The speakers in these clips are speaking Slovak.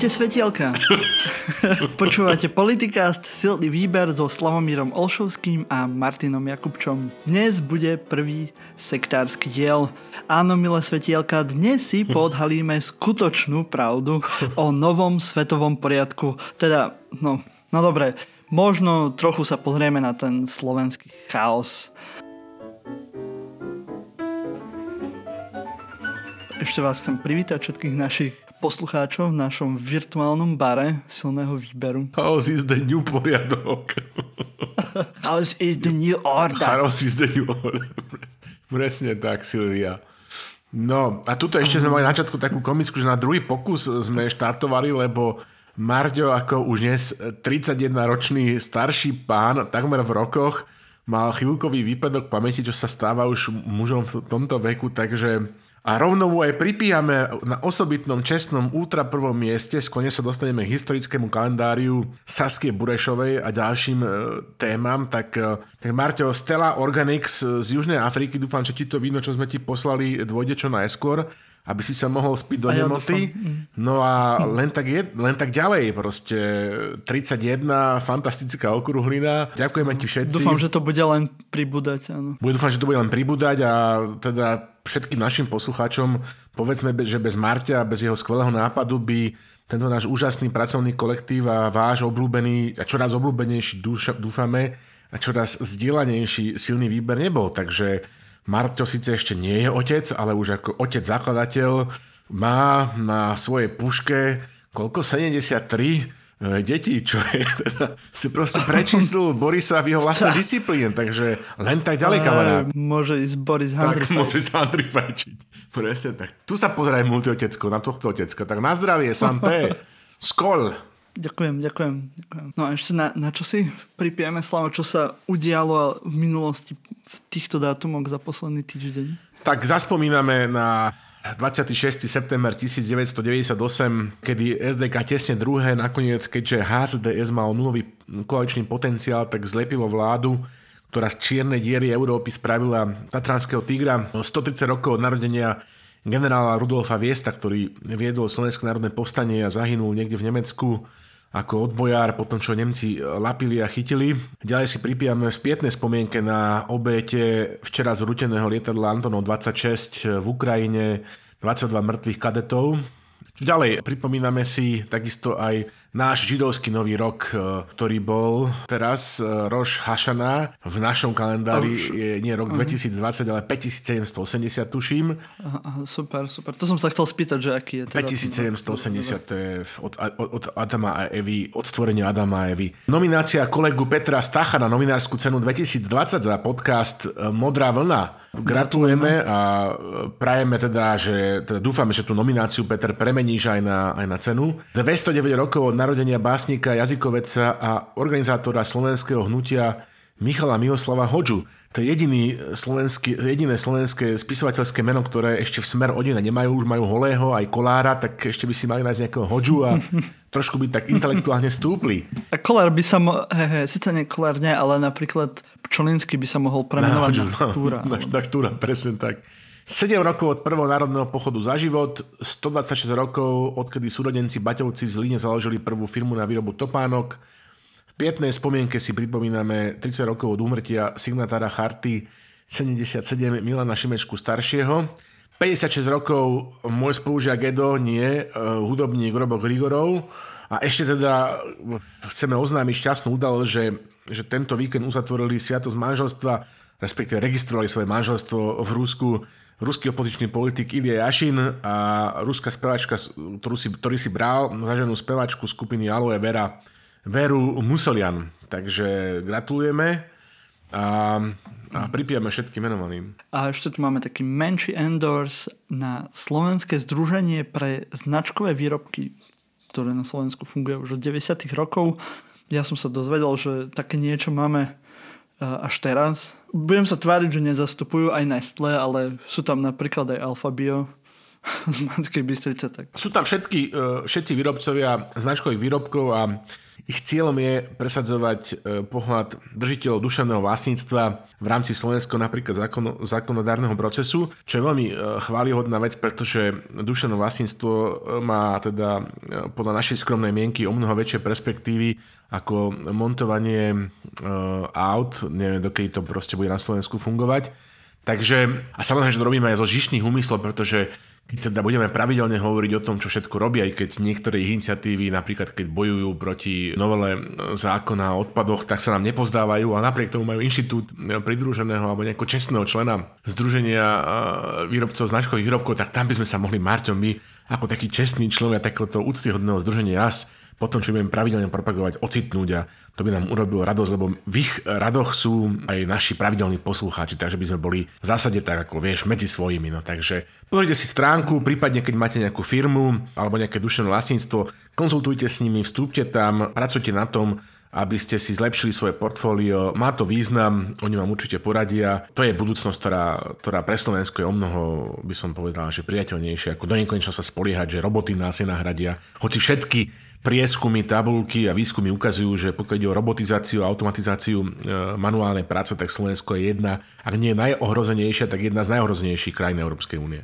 Ahojte svetielka. Počúvate Politikast, silný výber so Slavomírom Olšovským a Martinom Jakubčom. Dnes bude prvý sektársky diel. Áno, milé svetielka, dnes si podhalíme skutočnú pravdu o novom svetovom poriadku. Teda, no, no dobre, možno trochu sa pozrieme na ten slovenský chaos. Ešte vás chcem privítať všetkých našich poslucháčov v našom virtuálnom bare silného výberu. Chaos is the new poriadok. Chaos is the new order. Chaos is the new order. Presne tak, Silvia. No a tuto ešte sme mali na začiatku takú komisku, že na druhý pokus sme štartovali, lebo Marďo ako už dnes 31-ročný starší pán, takmer v rokoch, mal chvíľkový výpadok pamäti, čo sa stáva už mužom v tomto veku, takže a rovno mu aj pripíjame na osobitnom čestnom ultra prvom mieste, skone sa dostaneme k historickému kalendáriu Saskie Burešovej a ďalším e, témam, tak, e, tak Marťo, Stella Organics z Južnej Afriky, dúfam, že ti to víno, čo sme ti poslali, dôjde čo najskôr aby si sa mohol spiť do nemoty. No a len tak, je, len tak ďalej, proste 31, fantastická okruhlina. Ďakujeme ti všetci. Dúfam, že to bude len pribúdať, áno. Bude, dúfam, že to bude len pribúdať a teda všetkým našim poslucháčom povedzme, že bez Marťa, bez jeho skvelého nápadu by tento náš úžasný pracovný kolektív a váš obľúbený a čoraz obľúbenejší dúfame a čoraz zdieľanejší silný výber nebol. Takže Marťo síce ešte nie je otec, ale už ako otec zakladateľ má na svojej puške koľko? 73 e, detí, čo je teda, si proste prečíslil Borisa v jeho vlastnej disciplíne, takže len tak ďalej, kamarát. Môže ísť Boris Handry Tak môže ísť Handry fajčiť. Presne tak. Tu sa pozeraj multiotecko, na tohto otecka. Tak na zdravie, santé. Skol. Ďakujem, ďakujem, ďakujem. No a ešte na, na čo si pripijeme, Slavo, čo sa udialo v minulosti v týchto dátumoch za posledný týždeň? Tak zaspomíname na 26. september 1998, kedy SDK tesne druhé, nakoniec, keďže HZDS mal nulový koaličný potenciál, tak zlepilo vládu, ktorá z čiernej diery Európy spravila Tatranského tigra. 130 rokov od narodenia generála Rudolfa Viesta, ktorý viedol Slovenské národné povstanie a zahynul niekde v Nemecku ako odbojár po tom, čo Nemci lapili a chytili. Ďalej si pripijame spätné spomienke na obete včera zruteného lietadla Antonov 26 v Ukrajine, 22 mŕtvych kadetov. Ďalej pripomíname si takisto aj náš židovský nový rok, e, ktorý bol teraz e, Roš Hašana. V našom kalendári oh, je nie rok 2020, ale 5780 tuším. Aha, super, super. To som sa chcel spýtať, že aký je teda 5780 to je od, od, Adama a Evy, od stvorenia Adama a Evy. Nominácia kolegu Petra Stacha na novinárskú cenu 2020 za podcast e, Modrá vlna Gratulujeme a prajeme teda, že teda dúfame, že tú nomináciu Peter premeníš aj na, aj na cenu. 209 rokov od narodenia básnika, jazykoveca a organizátora slovenského hnutia Michala Mihoslava Hodžu. To je jediný slovenský, jediné slovenské spisovateľské meno, ktoré ešte v smer odina nemajú, už majú holého, aj kolára, tak ešte by si mali nájsť nejakého Hodžu a trošku by tak intelektuálne stúpli. A kolár by sa mo- he, he, síce nie kolár nie, ale napríklad Pčolinsky by sa mohol premenovať na, na Túra. Na, na Túra, presne tak. 7 rokov od prvého národného pochodu za život, 126 rokov, odkedy súrodenci Baťovci v Zlíne založili prvú firmu na výrobu topánok, pietnej spomienke si pripomíname 30 rokov od úmrtia signatára Charty 77 Milana Šimečku staršieho. 56 rokov môj spolužiak Edo, nie, uh, hudobník Robo Grigorov. A ešte teda chceme oznámiť šťastnú udalosť, že, že tento víkend uzatvorili sviatosť manželstva, respektíve registrovali svoje manželstvo v Rusku ruský opozičný politik Ilia Jašin a ruská spevačka, ktorú si, ktorý si bral za ženu spevačku skupiny Aloe Vera Veru Musolian. Takže gratulujeme a, a pripijeme všetkým menovaným. A ešte tu máme taký menší endorse na Slovenské združenie pre značkové výrobky, ktoré na Slovensku funguje už od 90. rokov. Ja som sa dozvedel, že také niečo máme až teraz. Budem sa tváriť, že nezastupujú aj Nestle, ale sú tam napríklad aj Alfa Bio z Manskej Bystrice. Tak. Sú tam všetky, e, všetci výrobcovia značkových výrobkov a ich cieľom je presadzovať e, pohľad držiteľov duševného vlastníctva v rámci slovenského napríklad zákon, zákonodárneho procesu, čo je veľmi e, chválihodná vec, pretože duševné vlastníctvo má teda podľa našej skromnej mienky o mnoho väčšie perspektívy ako montovanie aut, neviem, dokedy to proste bude na Slovensku fungovať. Takže, a samozrejme, že to robíme aj zo žišných úmyslov, pretože keď teda budeme pravidelne hovoriť o tom, čo všetko robia, aj keď niektoré iniciatívy, napríklad keď bojujú proti novele zákona o odpadoch, tak sa nám nepozdávajú a napriek tomu majú inštitút pridruženého alebo nejakého čestného člena Združenia výrobcov značkových výrobkov, tak tam by sme sa mohli Marťom my ako taký čestný členovia takéhoto úctyhodného združenia raz potom, čo budeme pravidelne propagovať, ocitnúť a to by nám urobilo radosť, lebo v ich radoch sú aj naši pravidelní poslucháči, takže by sme boli v zásade tak, ako vieš, medzi svojimi. No takže pozrite si stránku, prípadne keď máte nejakú firmu alebo nejaké duševné vlastníctvo, konzultujte s nimi, vstúpte tam, pracujte na tom, aby ste si zlepšili svoje portfólio. Má to význam, oni vám určite poradia. To je budúcnosť, ktorá, ktorá pre Slovensko je o mnoho, by som povedal, že priateľnejšia, ako do nekonečna sa spoliehať, že roboty nás nenahradia. Hoci všetky prieskumy, tabulky a výskumy ukazujú, že pokiaľ ide o robotizáciu a automatizáciu e, manuálnej práce, tak Slovensko je jedna, ak nie najohrozenejšia, tak jedna z najohrozenejších krajín Európskej únie.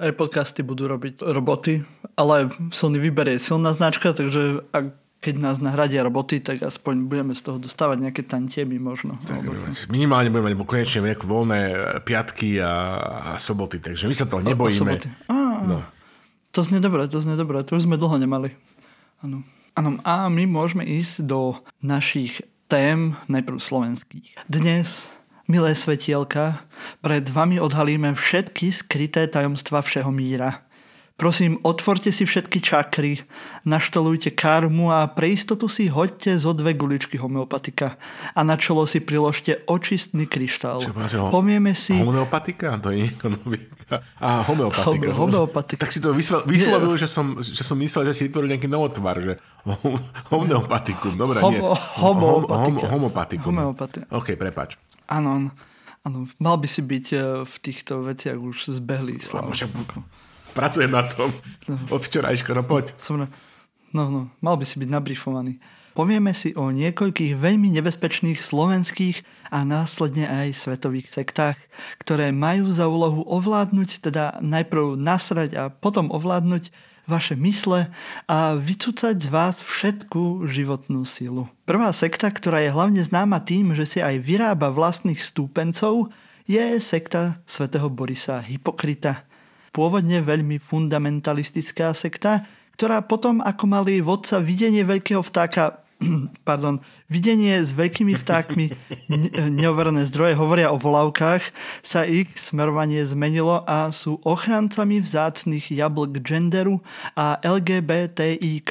Aj podcasty budú robiť roboty, ale silný výber je silná značka, takže ak keď nás nahradia roboty, tak aspoň budeme z toho dostávať nejaké tantiemy možno. Tak, minimálne budeme mať konečne voľné piatky a, a soboty, takže my sa toho nebojíme. Á, no. To znie dobre, to znie dobre, to už sme dlho nemali. Áno. Áno, a my môžeme ísť do našich tém, najprv slovenských. Dnes, milé svetielka, pred vami odhalíme všetky skryté tajomstva všeho míra. Prosím, otvorte si všetky čakry, naštolujte karmu a pre istotu si hoďte zo dve guličky homeopatika a na čelo si priložte očistný kryštál. Čo, Povieme si... Homeopatika? To je novinka. A homeopatika. Home, homeopatika. Tak si to vyslovil, že som, že som myslel, že si vytvoril nejaký novotvar, že homeopatikum. Dobre, nie. Homeopatika. Homopatikum. Homeopatika. OK, prepač. Áno, áno. Mal by si byť eh, v týchto veciach už zbehlý. Pracujem na tom. No. Od včerajška, no poď. Som na... No, no, mal by si byť nabrifovaný. Povieme si o niekoľkých veľmi nebezpečných slovenských a následne aj svetových sektách, ktoré majú za úlohu ovládnuť, teda najprv nasrať a potom ovládnuť vaše mysle a vycúcať z vás všetku životnú silu. Prvá sekta, ktorá je hlavne známa tým, že si aj vyrába vlastných stúpencov, je sekta svätého Borisa Hypokrita pôvodne veľmi fundamentalistická sekta, ktorá potom, ako mali vodca videnie veľkého vtáka, pardon, videnie s veľkými vtákmi, neoverené zdroje hovoria o volavkách, sa ich smerovanie zmenilo a sú ochrancami vzácných jablk genderu a LGBTIQ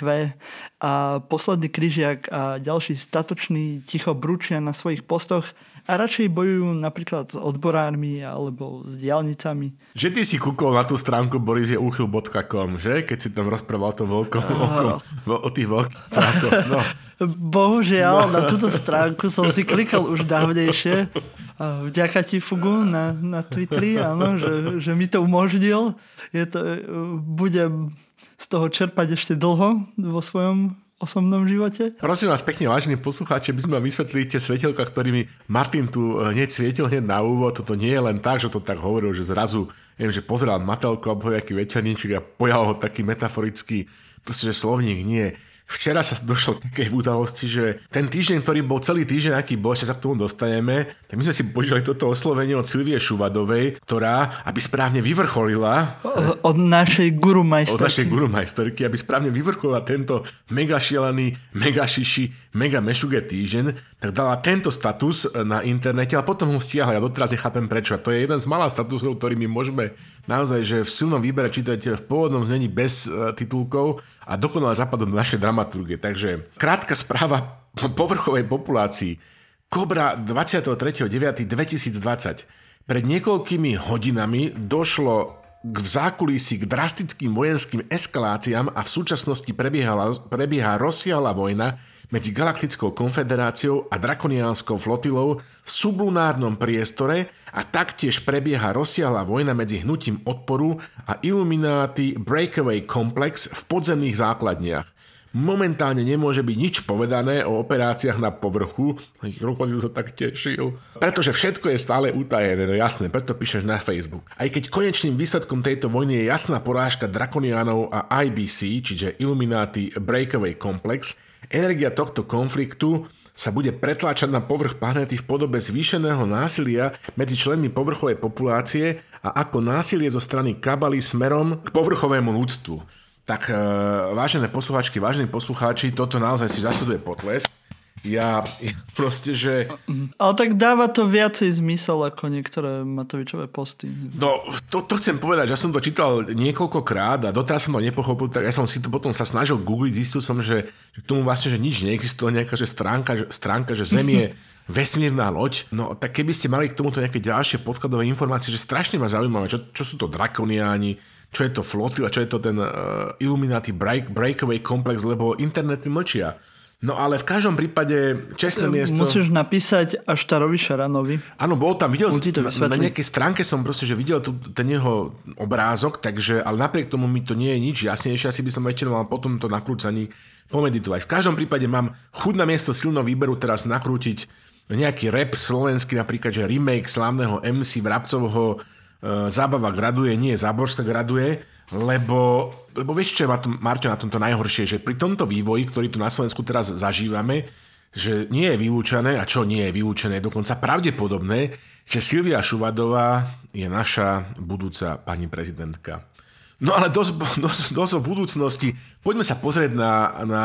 a posledný kryžiak a ďalší statočný ticho brúčia na svojich postoch a radšej bojujú napríklad s odborármi alebo s diálnicami. Že ty si kúkol na tú stránku borisjeuchyl.com, že? Keď si tam rozprával o tom veľkom, uh, o, o tých veľkých No. Bohužiaľ, na túto stránku som si klikal už dávnejšie. Vďaka ti, Fugu, na, na Twitteri, áno, že, že mi to umožnil. Je to, e, budem z toho čerpať ešte dlho vo svojom osobnom živote. Prosím vás pekne, vážení poslucháči, by sme vám vysvetlili tie svetelka, ktorými Martin tu eh, hneď svietil hneď na úvod. Toto nie je len tak, že to tak hovoril, že zrazu, neviem, že pozeral Matelko alebo nejaký večerníček a pojal ho taký metaforický, proste, že slovník nie Včera sa došlo k takej udalosti, že ten týždeň, ktorý bol celý týždeň, aký bol, ešte sa k tomu dostaneme, tak my sme si požiadali toto oslovenie od Silvie Šuvadovej, ktorá, aby správne vyvrcholila... Od našej gurumajsterky. Od našej gurumajsterky, aby správne vyvrcholila tento mega šialený, mega šiši, mega mešuge týždeň, tak dala tento status na internete, a potom ho stiahla. Ja doteraz nechápem prečo. A to je jeden z malých statusov, ktorý my môžeme naozaj, že v silnom výbere čítať v pôvodnom znení bez uh, titulkov, a dokonale zapadlo do našej dramaturgie. Takže krátka správa povrchovej populácii. Kobra 23.9.2020. Pred niekoľkými hodinami došlo k v zákulisí k drastickým vojenským eskaláciám a v súčasnosti prebieha, rozsiahla vojna medzi Galaktickou konfederáciou a Drakoniánskou flotilou v sublunárnom priestore a taktiež prebieha rozsiahla vojna medzi hnutím odporu a Illuminati Breakaway Complex v podzemných základniach. Momentálne nemôže byť nič povedané o operáciách na povrchu. Krokodil sa tak tešil. Pretože všetko je stále utajené, no jasné, preto píšeš na Facebook. Aj keď konečným výsledkom tejto vojny je jasná porážka Drakonianov a IBC, čiže Illuminati Breakaway Complex, energia tohto konfliktu sa bude pretláčať na povrch planéty v podobe zvýšeného násilia medzi členmi povrchovej populácie a ako násilie zo strany kabaly smerom k povrchovému ľudstvu. Tak e, vážené poslucháčky, vážení poslucháči, toto naozaj si zasleduje potles. Ja proste, že... Ale tak dáva to viacej zmysel ako niektoré Matovičové posty. No, to, to chcem povedať, že ja som to čítal niekoľkokrát a doteraz som to nepochopil, tak ja som si to potom sa snažil googliť, zistil som, že, že k tomu vlastne, že nič neexistuje, nejaká že stránka, že, stránka, že Zem je vesmírna loď. No tak keby ste mali k tomuto nejaké ďalšie podkladové informácie, že strašne ma zaujímavé, čo, čo sú to drakoniáni, čo je to flotila, čo je to ten uh, Illuminati break, Breakaway komplex, lebo internety mlčia. No ale v každom prípade čestné miesto... Musíš napísať Aštarovi Šaranovi. Áno, bol tam, videl na, na nejakej stránke som proste, že videl tu, ten jeho obrázok, takže, ale napriek tomu mi to nie je nič jasnejšie, asi by som večer mal potom to nakrúcaní pomeditovať. V každom prípade mám chud na miesto silno výberu teraz nakrútiť nejaký rap slovenský, napríklad, že remake slávneho MC Vrabcovho zábava graduje, nie Záborská graduje, lebo, lebo vieš, čo je Marťo na tomto najhoršie, že pri tomto vývoji, ktorý tu na Slovensku teraz zažívame, že nie je vylúčené, a čo nie je vylúčené, dokonca pravdepodobné, že Silvia Šuvadová je naša budúca pani prezidentka. No ale dosť, dosť, dosť o budúcnosti. Poďme sa pozrieť na, na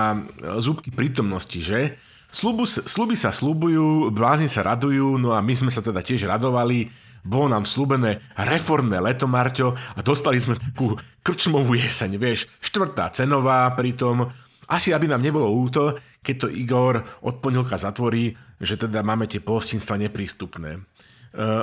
zúbky prítomnosti, že? Slubu, sluby sa slubujú, blázni sa radujú, no a my sme sa teda tiež radovali bolo nám slúbené reformné leto, Marťo, a dostali sme takú krčmovú jeseň, vieš, štvrtá cenová pritom. Asi, aby nám nebolo úto, keď to Igor od pondelka zatvorí, že teda máme tie pohostinstva neprístupné. E,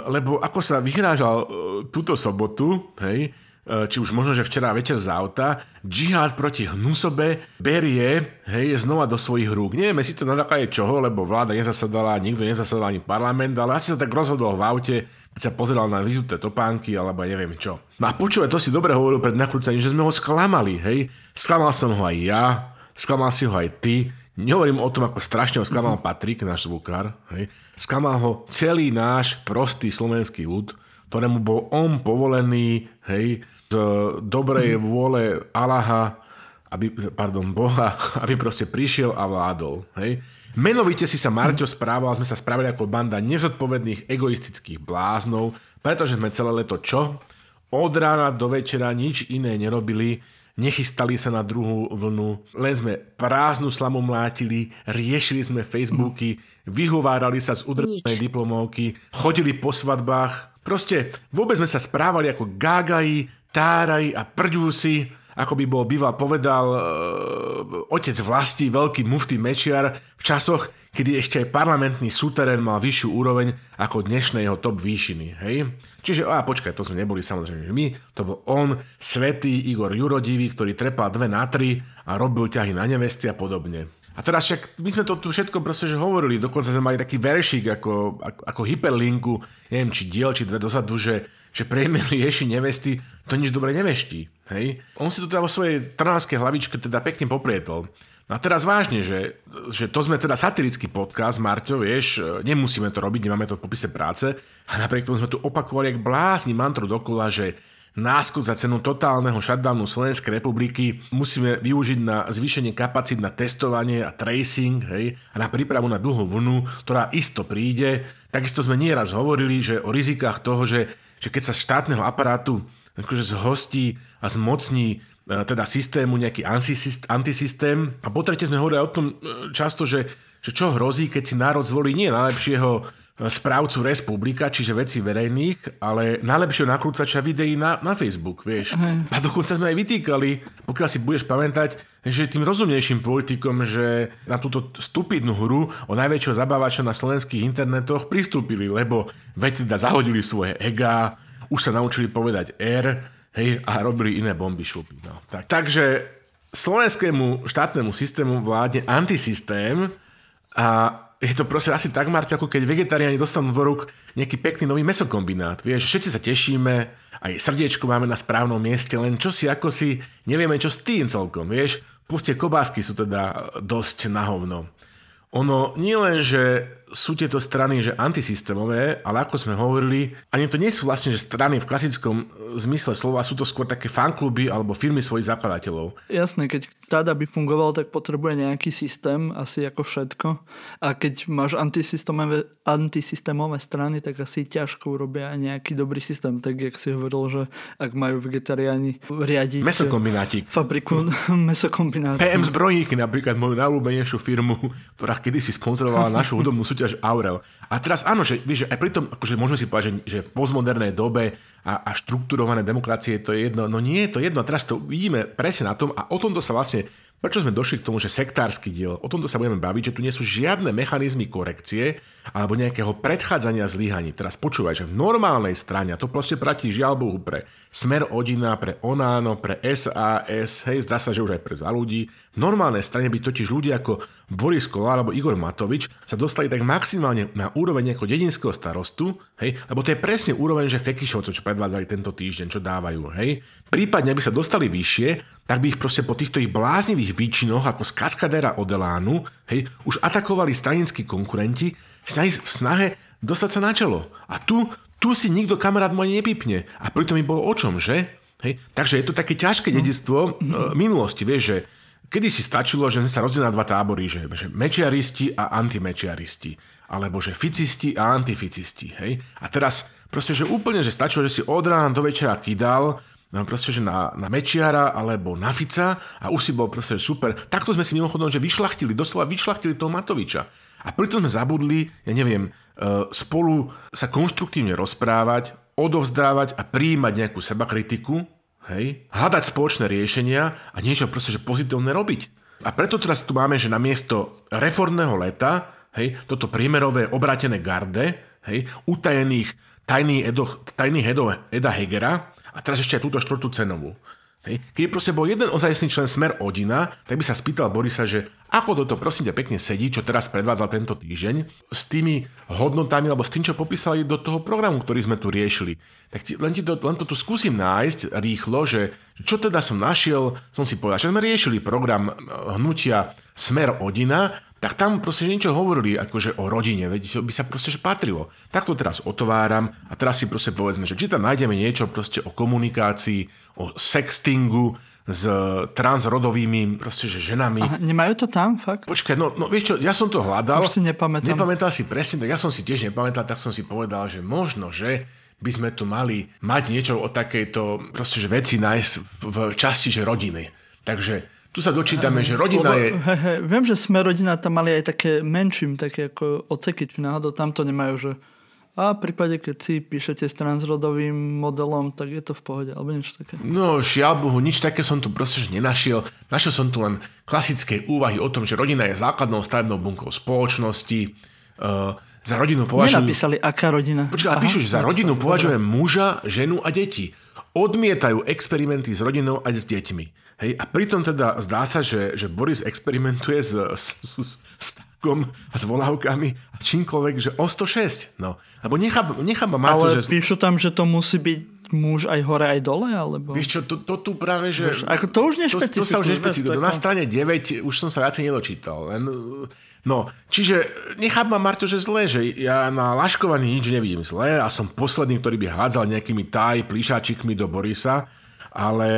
lebo ako sa vyhrážal e, túto sobotu, hej, e, či už možno, že včera večer z auta, džihad proti hnusobe berie hej, znova do svojich rúk. Nevieme síce na základe čoho, lebo vláda nezasadala, nikto nezasadal ani parlament, ale asi sa tak rozhodol v aute, keď sa pozeral na vyzuté topánky, alebo neviem čo. No a počúvaj, to si dobre hovoril pred nakrúcaním, že sme ho sklamali, hej. Sklamal som ho aj ja, sklamal si ho aj ty. Nehovorím o tom, ako strašne ho sklamal Patrik, náš zvukár, hej. Sklamal ho celý náš prostý slovenský ľud, ktorému bol on povolený, hej, z dobrej vôle Allaha, aby, pardon, Boha, aby proste prišiel a vládol, hej. Menovite si sa Marťo správal, sme sa spravili ako banda nezodpovedných egoistických bláznov, pretože sme celé leto čo? Od rána do večera nič iné nerobili, nechystali sa na druhú vlnu, len sme prázdnu slamu mlátili, riešili sme Facebooky, vyhovárali sa z udrbenej diplomovky, chodili po svadbách. Proste vôbec sme sa správali ako gágaji, táraji a prďúsi, ako by bol býval povedal e, otec vlasti, veľký mufty Mečiar v časoch, kedy ešte aj parlamentný súterén mal vyššiu úroveň ako dnešné jeho top výšiny. Hej? Čiže, a počkaj, to sme neboli samozrejme my, to bol on, svetý Igor Jurodivý, ktorý trepal dve na tri a robil ťahy na nevesty a podobne. A teraz však my sme to tu všetko proste že hovorili, dokonca sme mali taký veršik ako, ako, ako hyperlinku, neviem či diel, či dve dozadu, že že priemer ješi nevesty to nič dobre neveští. Hej? On si to teda vo svojej trnávskej hlavičke teda pekne poprietol. No a teraz vážne, že, že to sme teda satirický podcast, Marťo, vieš, nemusíme to robiť, nemáme to v popise práce a napriek tomu sme tu opakovali jak blázni mantru dokola, že náskok za cenu totálneho shutdownu Slovenskej republiky musíme využiť na zvýšenie kapacít na testovanie a tracing hej, a na prípravu na dlhú vlnu, ktorá isto príde. Takisto sme nieraz hovorili, že o rizikách toho, že že keď sa štátneho aparátu akože zhostí a zmocní e, teda systému nejaký antisystém. A po tretie sme hovorili o tom e, často, že, že čo hrozí, keď si národ zvolí nie najlepšieho e, správcu republika, čiže veci verejných, ale najlepšieho nakrúcača videí na, na Facebook, vieš. Uh-huh. A dokonca sme aj vytýkali, pokiaľ si budeš pamätať, že tým rozumnejším politikom, že na túto stupidnú hru o najväčšieho zabávača na slovenských internetoch pristúpili, lebo veď teda zahodili svoje ega, už sa naučili povedať R, hej, a robili iné bomby šupy. No. Tak, takže slovenskému štátnemu systému vládne antisystém a je to proste asi tak, Marti, ako keď vegetariáni dostanú do rúk nejaký pekný nový mesokombinát. Vieš, všetci sa tešíme, aj srdiečko máme na správnom mieste, len čo si, ako si, nevieme čo s tým celkom, vieš. Pustie kobásky sú teda dosť na hovno. Ono nie len, že sú tieto strany že antisystémové, ale ako sme hovorili, ani to nie sú vlastne že strany v klasickom e, zmysle slova, sú to skôr také fankluby alebo firmy svojich zakladateľov. Jasné, keď štát aby fungoval, tak potrebuje nejaký systém, asi ako všetko. A keď máš antisystémové, antisystémové strany, tak asi ťažko urobia aj nejaký dobrý systém. Tak jak si hovoril, že ak majú vegetariáni riadiť mesokombinátik. fabriku mesokombinátu. PM Zbrojníky napríklad moju najľúbenejšiu firmu, ktorá kedysi sponzorovala našu hudobnú súťaž Aurel. A teraz áno, že, vieš, že aj pri tom, akože môžeme si povedať, že, že v postmodernej dobe a, a štruktúrované demokracie to je jedno, no nie je to jedno, teraz to vidíme presne na tom a o tomto sa vlastne Prečo sme došli k tomu, že sektársky diel, o tomto sa budeme baviť, že tu nie sú žiadne mechanizmy korekcie alebo nejakého predchádzania zlyhaní. Teraz počúvaj, že v normálnej strane, a to proste platí žiaľ Bohu pre Smer Odina, pre Onáno, pre SAS, hej, zdá sa, že už aj pre za ľudí. V normálnej strane by totiž ľudia ako Boris Kolár alebo Igor Matovič sa dostali tak maximálne na úroveň nejakého dedinského starostu, hej, lebo to je presne úroveň, že Fekišovcov, čo predvádzali tento týždeň, čo dávajú, hej. Prípadne, aby sa dostali vyššie, tak by ich proste po týchto ich bláznivých výčinoch ako z kaskadéra Odelánu hej, už atakovali stranickí konkurenti v snahe dostať sa na čelo. A tu, tu si nikto kamarát môj nepipne. A pritom mi bolo o čom, že? Hej? Takže je to také ťažké dedictvo no. minulosti, vieš, že kedy si stačilo, že sme sa rozdielili na dva tábory, že, že mečiaristi a antimečiaristi, alebo že ficisti a antificisti, hej? A teraz proste, že úplne, že stačilo, že si od rána do večera kydal no proste, že na, na Mečiara alebo na Fica a už si bol proste super. Takto sme si mimochodom, že vyšlachtili, doslova vyšlachtili toho Matoviča. A preto sme zabudli, ja neviem, e, spolu sa konštruktívne rozprávať, odovzdávať a prijímať nejakú sebakritiku, hej, hľadať spoločné riešenia a niečo proste, že pozitívne robiť. A preto teraz tu máme, že na miesto reformného leta, hej, toto priemerové obrátené garde, hej, utajených tajných, edo, tajných Edo, Eda Hegera, a teraz ešte aj túto štvrtú cenovú. Hej. Keby proste bol jeden ozajstný člen Smer Odina, tak by sa spýtal Borisa, že ako toto prosím ťa pekne sedí, čo teraz predvádzal tento týždeň, s tými hodnotami, alebo s tým, čo popísali do toho programu, ktorý sme tu riešili. Tak ti, len, ti to, len to tu skúsim nájsť rýchlo, že čo teda som našiel, som si povedal, že sme riešili program hnutia Smer Odina tak tam proste niečo hovorili akože o rodine, veď by sa proste že patrilo. Tak to teraz otváram a teraz si proste povedzme, že či tam nájdeme niečo proste o komunikácii, o sextingu s transrodovými proste, že ženami. Aha, nemajú to tam, fakt? Počkaj, no, no vieš čo, ja som to hľadal. Už si nepamätám. Nepamätal si presne, tak ja som si tiež nepamätal, tak som si povedal, že možno, že by sme tu mali mať niečo o takejto proste, že veci nájsť v časti, že rodiny. Takže tu sa dočítame, že rodina je... He, he, viem, že sme rodina tam mali aj také menším, také ako oceky, či náhodou tam to nemajú, že a v prípade, keď si píšete s transrodovým modelom, tak je to v pohode, alebo niečo také. No, žiaľ Bohu, nič také som tu proste nenašiel. Našiel som tu len klasické úvahy o tom, že rodina je základnou stavebnou bunkou spoločnosti. Uh, za rodinu považujú... Nenapísali, aká rodina. Počkaj, ale píšu, že za rodinu považujem muža, ženu a deti. Odmietajú experimenty s rodinou a s deťmi. Hej, a pritom teda zdá sa, že, že Boris experimentuje s, s, s, s takom a s volávkami a čímkoľvek, že o 106. No. Lebo nechápam, nechápam Ale to, že... píšu tam, že to musí byť muž aj hore, aj dole? Alebo... Vieš čo, to, to tu práve, že... Vieš, ako to už nešpecifikuje. To, to sa už nešpecifikuje. Na strane 9 už som sa viacej nedočítal. Len, no, čiže nechápam, Marto, že zle, že ja na laškovaní nič nevidím zle a som posledný, ktorý by hádzal nejakými taj plíšačikmi do Borisa ale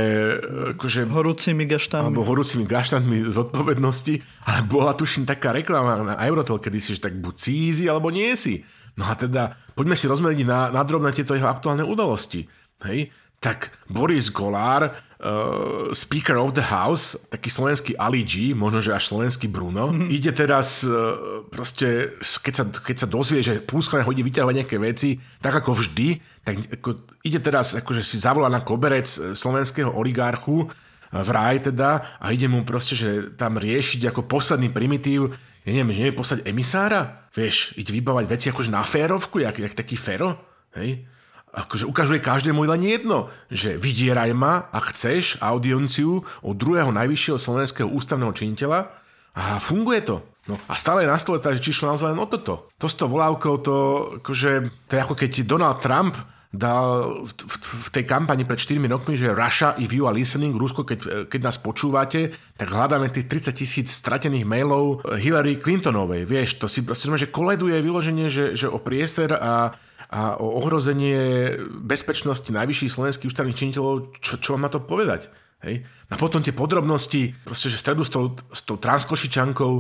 akože... Horúcimi gaštami. Alebo horúcimi gaštami zodpovednosti. Ale bola tuším taká reklama na Eurotel, kedy si, že tak buď cízi, alebo nie si. No a teda, poďme si rozmeniť na, na drobné tieto jeho aktuálne udalosti. Hej? Tak Boris Golár, uh, Speaker of the House, taký slovenský Ali G, možno, že až slovenský Bruno, mm-hmm. ide teraz uh, proste, keď sa, keď sa dozvie, že Púskane hodí vyťahovať nejaké veci, tak ako vždy, tak ako, ide teraz, akože si zavolá na koberec e, slovenského oligarchu, e, v raj teda, a ide mu proste, že tam riešiť ako posledný primitív, ja neviem, že nevie poslať emisára, vieš, ide vybávať veci akože na férovku, jak, jak taký fero, hej? akože ukazuje každému len jedno, že vydieraj ma, ak chceš, audienciu od druhého najvyššieho slovenského ústavného činiteľa a funguje to. No a stále je na stole tá, že či šlo naozaj len o toto. To s to volávkou, to, akože, to je ako keď Donald Trump dal v, v, v tej kampani pred 4 rokmi, že Russia, if you are listening, Rusko, keď, keď nás počúvate, tak hľadáme tých 30 tisíc stratených mailov Hillary Clintonovej. Vieš, to si proste, že koleduje vyloženie, že, že o priester a, a o ohrozenie bezpečnosti najvyšších slovenských ústavných činiteľov, čo, čo vám na to povedať? Hej? A potom tie podrobnosti, proste, že v stredu s tou, s tou transkošičankou,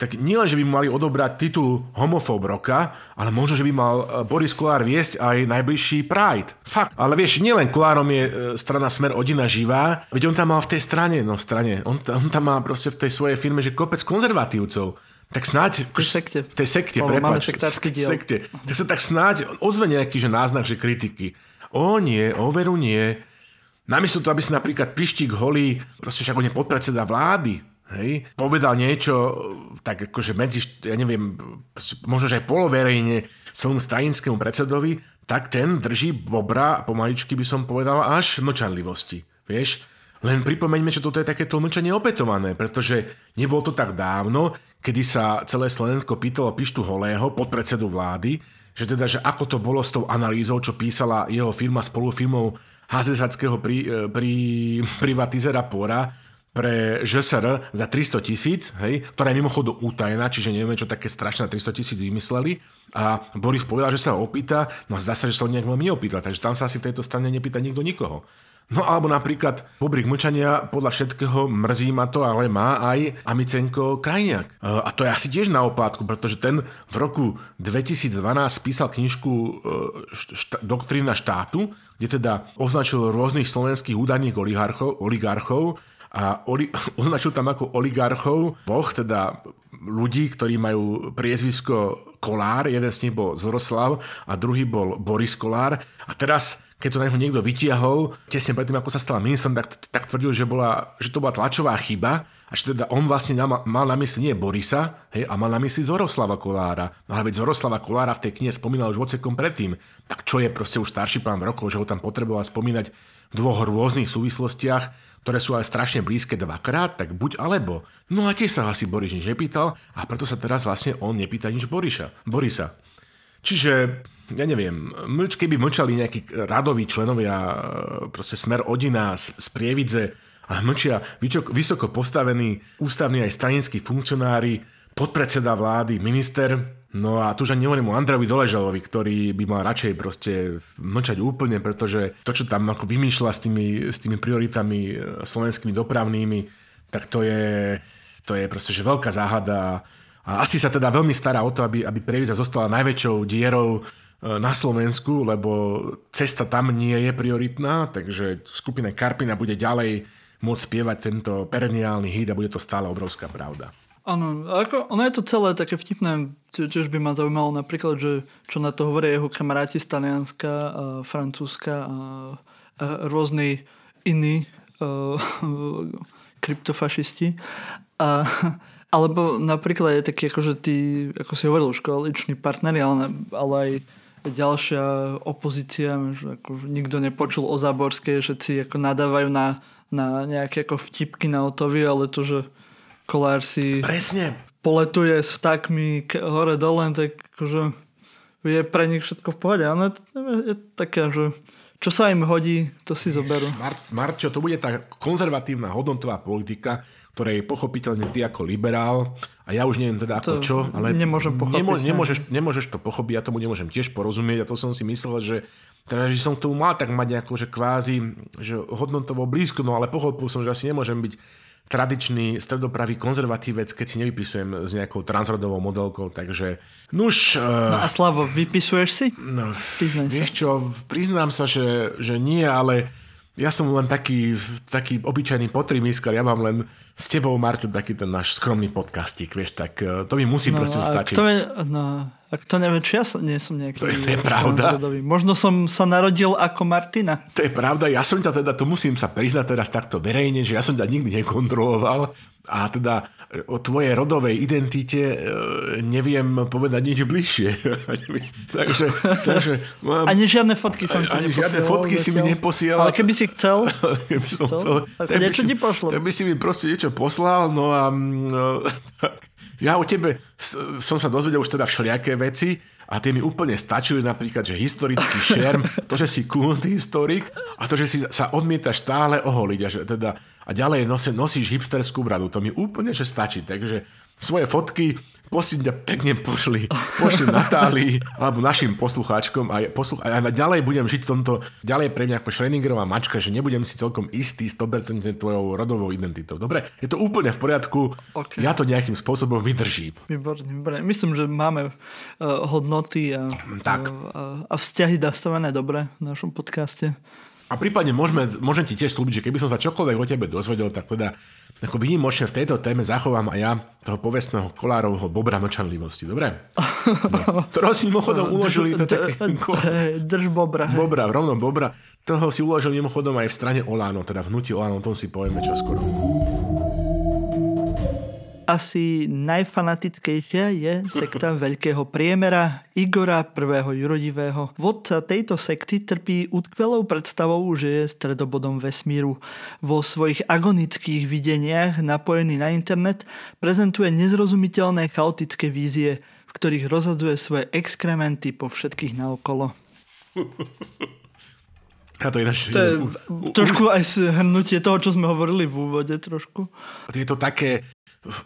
tak nielen, že by mu mali odobrať titul homofób roka, ale možno, že by mal e, Boris Kolár viesť aj najbližší Pride. Fakt. Ale vieš, nielen Kolárom je e, strana Smer Odina živá, veď on tam mal v tej strane, no v strane, on, on tam má proste v tej svojej firme, že kopec konzervatívcov. Tak snáď... V tej sekte. V tej sekte, prepáč. diel. Sekte. Tak sa tak snáď ozve nejaký že náznak, že kritiky. O nie, o veru nie. Namiesto toho, aby si napríklad Pištík holí, proste však on je podpredseda vlády, hej, povedal niečo, tak akože medzi, ja neviem, možno, že aj poloverejne svojmu stranickému predsedovi, tak ten drží bobra, pomaličky by som povedal, až mlčanlivosti. Vieš? Len pripomeňme, že toto je takéto mlčanie opetované, pretože nebolo to tak dávno, kedy sa celé Slovensko pýtalo Pištu Holého, podpredsedu vlády, že teda, že ako to bolo s tou analýzou, čo písala jeho firma spolufirmou HZSAckého pri, e, pri, privatizera Pora, pre ŽSR za 300 tisíc, hej, ktorá je mimochodom utajená, čiže nevieme, čo také strašné 300 tisíc vymysleli. A Boris povedal, že sa ho opýta, no a zdá sa, že sa ho nejak veľmi neopýta, takže tam sa asi v tejto strane nepýta nikto nikoho. No alebo napríklad pobrik mlčania, podľa všetkého mrzí ma to, ale má aj Amicenko Krajniak. E, a to je asi tiež na oplátku, pretože ten v roku 2012 písal knižku e, št- Doktrína štátu, kde teda označil rôznych slovenských údajných oligarchov, oligarchov a oli, označil tam ako oligarchov dvoch, teda ľudí, ktorí majú priezvisko Kolár, jeden z nich bol Zoroslav a druhý bol Boris Kolár. A teraz, keď to na neho niekto vytiahol, tesne predtým, ako sa stala ministrom, tak, tak tvrdil, že, bola, že to bola tlačová chyba a že teda on vlastne mal, mal na mysli nie Borisa, hej, a mal na mysli Zoroslava Kolára. No ale veď Zoroslava Kolára v tej knihe spomínal už vocekom predtým. Tak čo je proste už starší pán rokov, že ho tam potreboval spomínať dvoch rôznych súvislostiach, ktoré sú aj strašne blízke dvakrát, tak buď alebo. No a tiež sa asi Boris nič nepýtal a preto sa teraz vlastne on nepýta nič Boriša, Borisa. Čiže, ja neviem, keby mlčali nejakí radoví členovia e, proste Smer Odina z, z Prievidze a mlčia vysoko postavení ústavní aj stranickí funkcionári, podpredseda vlády, minister, No a tu už ani nehovorím o Androvi Doležalovi, ktorý by mal radšej proste mlčať úplne, pretože to, čo tam ako vymýšľa s tými, s tými prioritami e, slovenskými dopravnými, tak to je, to je proste že veľká záhada. A asi sa teda veľmi stará o to, aby, aby Prievidza zostala najväčšou dierou e, na Slovensku, lebo cesta tam nie je prioritná, takže skupina Karpina bude ďalej môcť spievať tento perenniálny hit a bude to stále obrovská pravda. Áno, ako, ono je to celé také vtipné, tiež by ma zaujímalo napríklad, že čo na to hovoria jeho kamaráti z Talianska, a Francúzska a, a rôzni iní a, kryptofašisti. A, alebo napríklad je taký, akože tí, ako si hovoril, školiční partneri, ale, ale aj ďalšia opozícia, že ako nikto nepočul o Záborskej, všetci ako nadávajú na, na nejaké ako vtipky na Otovi, ale to, že Kolár si Presne. poletuje s vtákmi hore dole, tak akože je pre nich všetko v pohode. Ale je, je také, že čo sa im hodí, to si zoberú. Mar- Marčo, to bude tá konzervatívna hodnotová politika, ktorej pochopiteľne ty ako liberál, a ja už neviem teda ako to čo, ale nemôžem pochopiť, nemo, nemôžeš, nemôžeš to pochopiť, ja tomu nemôžem tiež porozumieť a to som si myslel, že teda, že som k tomu mal tak mať nejako, že kvázi, že hodnotovo blízko, no ale pochopil som, že asi nemôžem byť tradičný stredopravý konzervatívec, keď si nevypisujem s nejakou transrodovou modelkou, takže nuž... Uh, no a Slavo, vypisuješ si? No, vieš čo, priznám sa, že, že nie, ale ja som len taký, taký obyčajný potrimiskar, ja mám len s tebou, Marto, taký ten náš skromný podcastík, vieš, tak uh, to mi musí no, proste stačiť. Je, no, Ak to nevie, či ja som, nie som nejaký To je- to je pravda. transrodový. Možno som sa narodil ako Martina. To je pravda, ja som ťa teda, to musím sa priznať teraz takto verejne, že ja som ťa nikdy nekontroloval a teda o tvojej rodovej identite e, neviem povedať nič bližšie. takže, takže mám, Ani žiadne fotky som ti ani žiadne fotky si mi zatiaľ. neposielal. Ale keby si chcel, keby som To? chcel, Tak tak niečo si- ti pošlem. Tak by si mi proste niečo poslal, no a mm, no, tak, ja o tebe som sa dozvedel už teda všelijaké veci a tie mi úplne stačili, napríklad, že historický šerm, to, že si kunsthistorik a to, že si sa odmietaš stále oholiť a, že teda, a ďalej nosi, nosíš hipsterskú bradu. To mi úplne že stačí. Takže svoje fotky prosím ťa pekne pošli, pošli Natálii alebo našim poslucháčkom a, posluch- a ďalej budem žiť v tomto, ďalej pre mňa ako Schreiningerová mačka, že nebudem si celkom istý 100% tvojou rodovou identitou. Dobre? Je to úplne v poriadku, OK. ja to nejakým spôsobom vydržím. Výborne, výborne. Myslím, že máme uh, hodnoty a, Tak. a, a vzťahy nastavené dobre v našom podcaste. A prípadne môžeme, môžem ti tiež slúbiť, že keby som sa čokoľvek o tebe dozvedel, tak teda ako výnimočne v tejto téme zachovám aj ja toho povestného kolárovho bobra mlčanlivosti. Dobre? No. Ktorého si mimochodom uložili to také... Drž bobra. Bobra, rovno Bobra. Toho si uložil mimochodom aj v strane Olano, teda v hnutí Olano, o tom si povieme čoskoro. Asi najfanatickejšia je sekta Veľkého priemera Igora I. Jurodivého. Vodca tejto sekty trpí utkvelou predstavou, že je stredobodom vesmíru. Vo svojich agonických videniach napojený na internet prezentuje nezrozumiteľné chaotické vízie, v ktorých rozhadzuje svoje exkrementy po všetkých naokolo. A to je naš... To je trošku aj zhrnutie toho, čo sme hovorili v úvode trošku. je to také,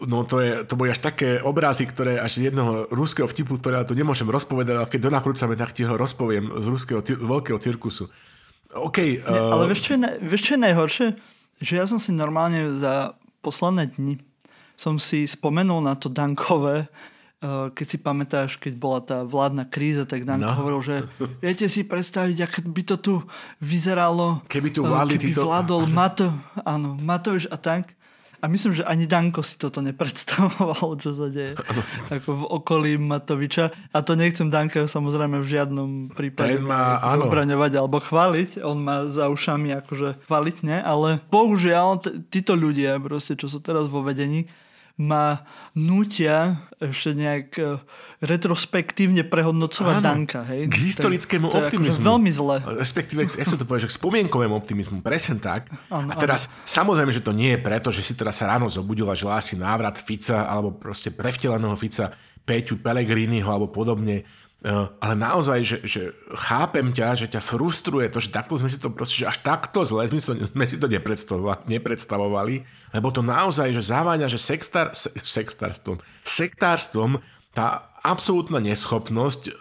no to, je, to boli až také obrazy, ktoré až z jedného ruského vtipu, ktoré ja tu nemôžem rozpovedať, ale keď donakrúcame, tak ti ho rozpoviem z ruského veľkého cirkusu. OK, Ne, uh, ale vieš čo, je, vieš, čo je najhoršie? Že ja som si normálne za posledné dni som si spomenul na to Dankové, eh, keď si pamätáš, keď bola tá vládna kríza, tak Danko No. hovoril, že viete si predstaviť, ako by to tu vyzeralo, Keby tu eh, vládli keby títo- vládol Mato, áno, Matovič a tak. A myslím, že ani Danko si toto nepredstavoval, čo sa deje ako v okolí Matoviča. A to nechcem Danka samozrejme v žiadnom prípade Ten má- áno. obraňovať alebo chváliť. On má za ušami akože chváliť, ne? Ale bohužiaľ t- títo ľudia, proste, čo sú teraz vo vedení, ma nútia ešte nejak e, retrospektívne prehodnocovať Áno, Danka. Hej? k historickému to, to je optimizmu. akože veľmi zle. Respektíve, jak sa to povie, že k spomienkovému optimizmu, presne tak. Áno, a teraz, samozrejme, že to nie je preto, že si teraz ráno zobudil a želá si návrat Fica alebo proste prevteleného Fica, Peťu Pellegriniho alebo podobne. Uh, ale naozaj, že, že chápem ťa, že ťa frustruje to, že takto sme si to proste, že až takto zle sme sme si to nepredstavovali, lebo to naozaj, že zaváňa, že sextar, se, sektárstvom tá absolútna neschopnosť e,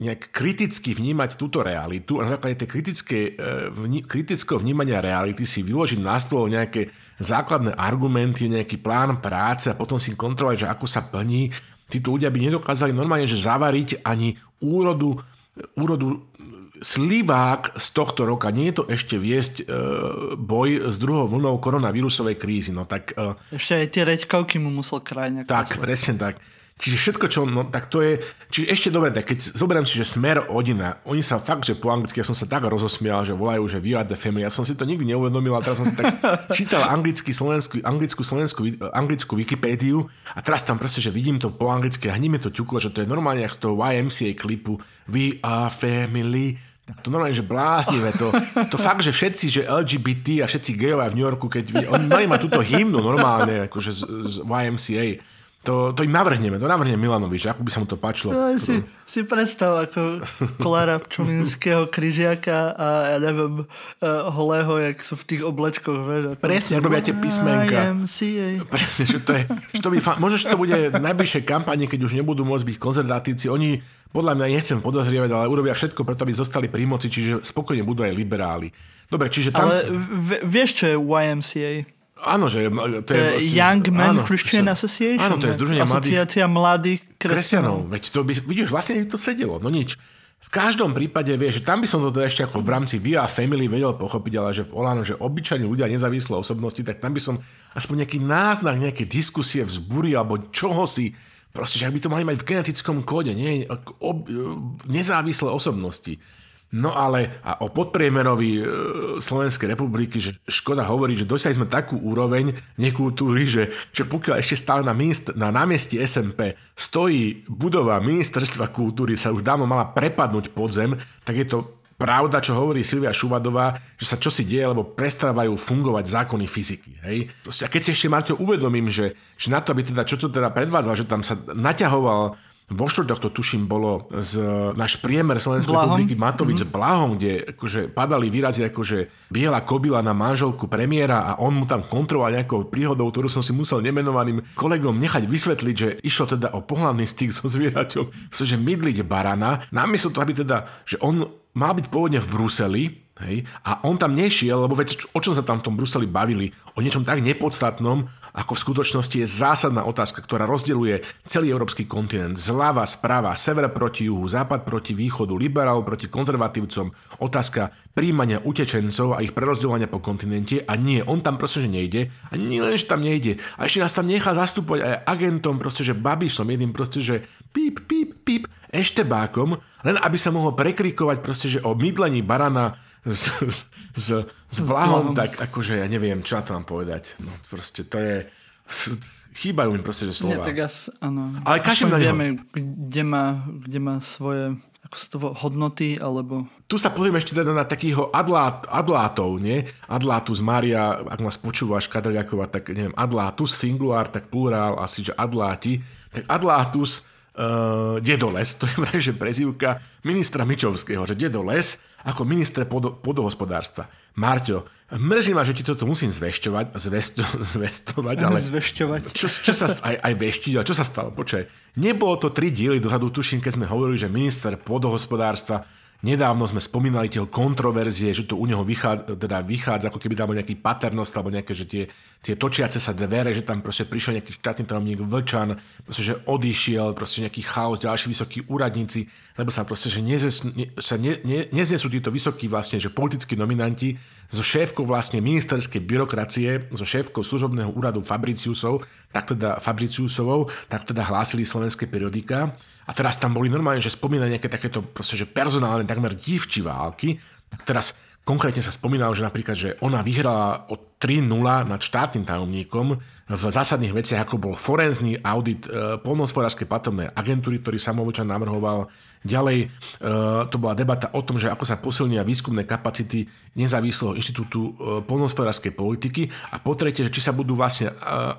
nejak kriticky vnímať túto realitu a na základe tej kritické, e, vní, kritického vnímania reality si vyložiť na stôl nejaké základné argumenty, nejaký plán práce a potom si kontrolovať, že ako sa plní. Títo ľudia by nedokázali normálne že zavariť ani úrodu, úrodu slivák z tohto roka. Nie je to ešte viesť e, boj s druhou vlnou koronavírusovej krízy. No tak e, Ešte aj tie reďkovky mu musel krajne. tak, presne tak. Čiže všetko, čo, no tak to je, čiže ešte dobre, tak keď zoberiem si, že smer Odina, oni sa fakt, že po anglicky, ja som sa tak rozosmial, že volajú, že We are the family, ja som si to nikdy neuvedomil, a teraz som si tak čítal anglicky, slovenskú, anglickú, slovenskú, anglickú Wikipédiu a teraz tam proste, že vidím to po anglicky a hneď mi to ťuklo, že to je normálne jak z toho YMCA klipu We are family, tak to normálne, že bláznivé, to, to fakt, že všetci, že LGBT a všetci gejovia v New Yorku, keď oni mali mať túto hymnu normálne, akože z, z YMCA, to, to im navrhneme, to navrhne Milanovi, že ako by sa mu to páčilo. No, si, si predstav ako Klára Pčolinského kryžiaka a ja neviem, uh, holého, jak sú v tých oblečkoch. Vieš, Presne, robia tie písmenka. Presne, že to je, že to by, možno, že to bude v najbližšej kampani, keď už nebudú môcť byť konzervatívci, oni, podľa mňa nechcem podozrievať, ale urobia všetko preto, aby zostali pri moci, čiže spokojne budú aj liberáli. Dobre, čiže tam... Ale vieš, čo je YMCA? Áno, že to je... vlastne- Young Men áno, Christian Association. Áno, to je združenie mladých Asociácia mladých kresťanov. kresťanov. Veď to by, vidíš, vlastne by to sedelo, no nič. V každom prípade, vieš, že tam by som to teda ešte ako v rámci Via Family vedel pochopiť, ale že v Olano, že obyčajní ľudia, nezávislé osobnosti, tak tam by som aspoň nejaký náznak, nejaké diskusie vzbúri alebo čoho si Proste, že ak by to mali mať v genetickom kóde, nie? Ob, nezávislé osobnosti. No ale a o podpriemerovi e, Slovenskej republiky, že škoda hovorí, že dosiahli sme takú úroveň nekultúry, že, že pokiaľ ešte stále na, ministr, na námestí SMP stojí budova ministerstva kultúry, sa už dávno mala prepadnúť pod zem, tak je to pravda, čo hovorí Silvia Šuvadová, že sa čosi deje, lebo prestávajú fungovať zákony fyziky. Hej? A keď si ešte, Marťo, uvedomím, že, že na to, aby teda, čo to teda predvádzal, že tam sa naťahoval vo štvrtok to tuším bolo z náš priemer Slovenskej Blahom. republiky Matovič mm-hmm. s Blahom, kde akože padali výrazy ako, že biela kobila na manželku premiéra a on mu tam kontroloval nejakou príhodou, ktorú som si musel nemenovaným kolegom nechať vysvetliť, že išlo teda o pohľadný styk so zvieraťom, pretože mydliť barana, namiesto toho, aby teda, že on mal byť pôvodne v Bruseli, Hej? A on tam nešiel, lebo veď o čom sa tam v tom Bruseli bavili? O niečom tak nepodstatnom, ako v skutočnosti je zásadná otázka, ktorá rozdeluje celý európsky kontinent. Zľava, správa, sever proti juhu, západ proti východu, liberál proti konzervatívcom. Otázka príjmania utečencov a ich prerozdeľovania po kontinente a nie, on tam proste, že nejde a nie len, že tam nejde a ešte nás tam nechá zastupovať aj agentom, proste, že Babišom, jedným proste, že píp, píp, píp, eštebákom, len aby sa mohol prekrikovať proste, že o mydlení barana s, s, s, s blahom, tak akože ja neviem, čo na to mám povedať. No proste to je... Chýbajú mi proste, že slova. Nie, tak as, áno. Ale každým na vieme, kde má, kde má svoje ako sa to hodnoty, alebo... Tu sa pozrieme ešte teda na takých adlát, adlátov, nie? Adlátus Maria, ak ma spočúvaš, Kadrľaková, tak neviem, adlátus, singular, tak plurál, asi, že adláti. Tak adlátus, uh, dedoles, to je vraj, že prezivka ministra Mičovského, že dedoles, ako ministre pod, podohospodárstva. Marťo, mrzí ma, že ti toto musím zvešťovať, zvesto, zvestovať, ale... Zvešťovať. Čo, čo sa, aj, aj veštiť, ale čo sa stalo? Počkaj, nebolo to tri diely dozadu, tuším, keď sme hovorili, že minister podohospodárstva Nedávno sme spomínali tie kontroverzie, že to u neho vychádza, teda vychádza ako keby tam nejaký paternosť, alebo nejaké, že tie, tie točiace sa dvere, že tam proste prišiel nejaký štátny tajomník Vlčan, proste, že odišiel, proste nejaký chaos, ďalší vysokí úradníci, lebo sa proste, že nezes, ne, sa ne, ne, neznesú títo vysokí vlastne, že politickí nominanti so šéfkou vlastne ministerskej byrokracie, so šéfkou služobného úradu Fabriciusov, tak teda Fabriciusovou, tak teda hlásili slovenské periodika a teraz tam boli normálne, že spomínajú nejaké takéto proste, že personálne takmer divčí války. Tak teraz konkrétne sa spomínalo, že napríklad, že ona vyhrala o 3-0 nad štátnym tajomníkom v zásadných veciach, ako bol forenzný audit e, polnohospodárskej platobnej agentúry, ktorý Samovičan navrhoval. Ďalej e, to bola debata o tom, že ako sa posilnia výskumné kapacity nezávislého inštitútu e, polnohospodárskej politiky a po tretie, že či sa budú vlastne e,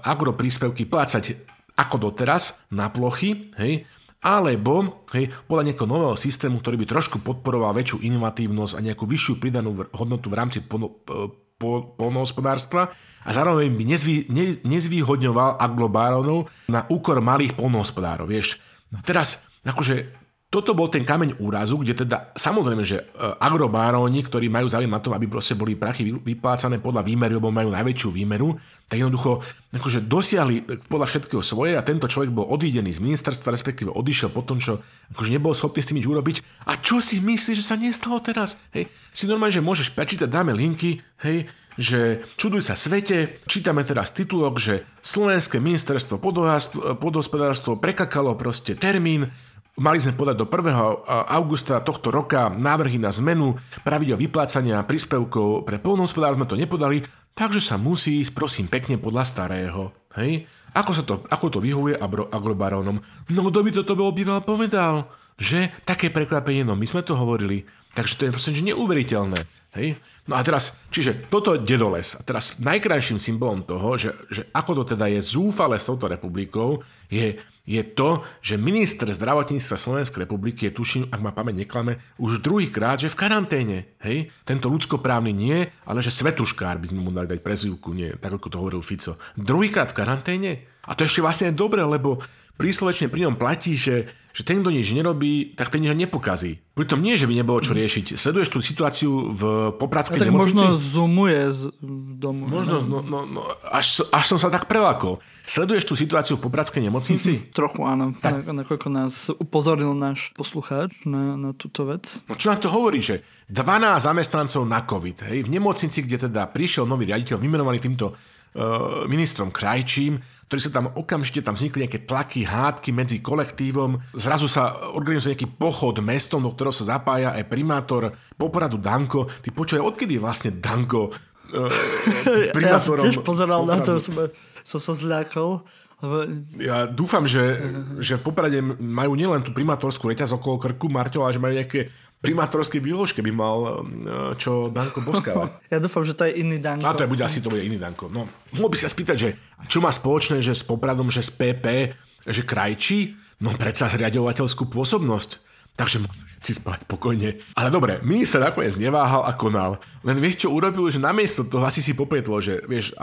agropríspevky plácať ako doteraz na plochy, hej, alebo hej, podľa nejakého nového systému, ktorý by trošku podporoval väčšiu inovatívnosť a nejakú vyššiu pridanú hodnotu v rámci polnohospodárstva a zároveň by nezvý, ne, nezvýhodňoval aglobáronov na úkor malých polnohospodárov. Vieš. No teraz, akože toto bol ten kameň úrazu, kde teda samozrejme, že e, agrobáróni, ktorí majú záujem na tom, aby proste boli prachy vyplácané podľa výmeru, lebo majú najväčšiu výmeru, tak jednoducho akože dosiahli e, podľa všetkého svoje a tento človek bol odídený z ministerstva, respektíve odišiel po tom, čo akože nebol schopný s tým nič urobiť. A čo si myslíš, že sa nestalo teraz? Hej, si normálne, že môžeš prečítať, dáme linky, hej, že čuduj sa svete, čítame teraz titulok, že Slovenské ministerstvo podhospodárstvo prekakalo proste termín, Mali sme podať do 1. augusta tohto roka návrhy na zmenu pravidel vyplácania príspevkov pre polnohospodár, sme to nepodali, takže sa musí ísť prosím pekne podľa starého. Hej? Ako, sa to, ako to vyhovuje agrobarónom? No kto by toto bol býval povedal? Že také prekvapenie, no my sme to hovorili. Takže to je proste neuveriteľné. Hej? No a teraz, čiže toto dedoles. A teraz najkrajším symbolom toho, že, že ako to teda je zúfale s touto republikou, je, je to, že minister zdravotníctva Slovenskej republiky je, tuším, ak ma pamäť neklame, už druhýkrát, že v karanténe. Hej? Tento ľudskoprávny nie, ale že svetuškár by sme mu dali dať prezivku, nie, tak ako to hovoril Fico. Druhýkrát v karanténe? A to ešte vlastne je dobre, lebo príslovečne pri ňom platí, že, že ten, kto nič nerobí, tak ten nič nepokazí. Pritom nie, že by nebolo čo riešiť. Sleduješ tú situáciu v Popradskej tak nemocnici? možno zoomuje z domu. Možno, no, no, no, až, až som sa tak prelakol. Sleduješ tú situáciu v Popradskej nemocnici? Trochu áno, tak. Na, nakoľko nás upozornil náš poslucháč na, na túto vec. No čo na to hovorí, že 12 zamestnancov na COVID, hej, v nemocnici, kde teda prišiel nový riaditeľ vymenovaný týmto ministrom Krajčím, ktorý sa tam okamžite tam vznikli nejaké tlaky, hádky medzi kolektívom. Zrazu sa organizuje nejaký pochod mestom, do ktorého sa zapája aj primátor Popradu Danko. Ty počuje, odkedy je vlastne Danko uh, Ja som tiež pozeral na to, som, som sa zľakol. Ja dúfam, že, že v Poprade majú nielen tú primátorskú reťaz okolo krku Marťo, ale že majú nejaké primátorské výložke by mal e, čo Danko boskávať. Ja dúfam, že to je iný Danko. A to je, bude asi to bude iný Danko. No, mohol by sa spýtať, že čo má spoločné, že s Popradom, že s PP, že krajčí? No predsa zriadovateľskú pôsobnosť. Takže si spať pokojne. Ale dobre, minister nakoniec neváhal a konal. Len vieš, čo urobil, že namiesto toho asi si popietlo, že vieš,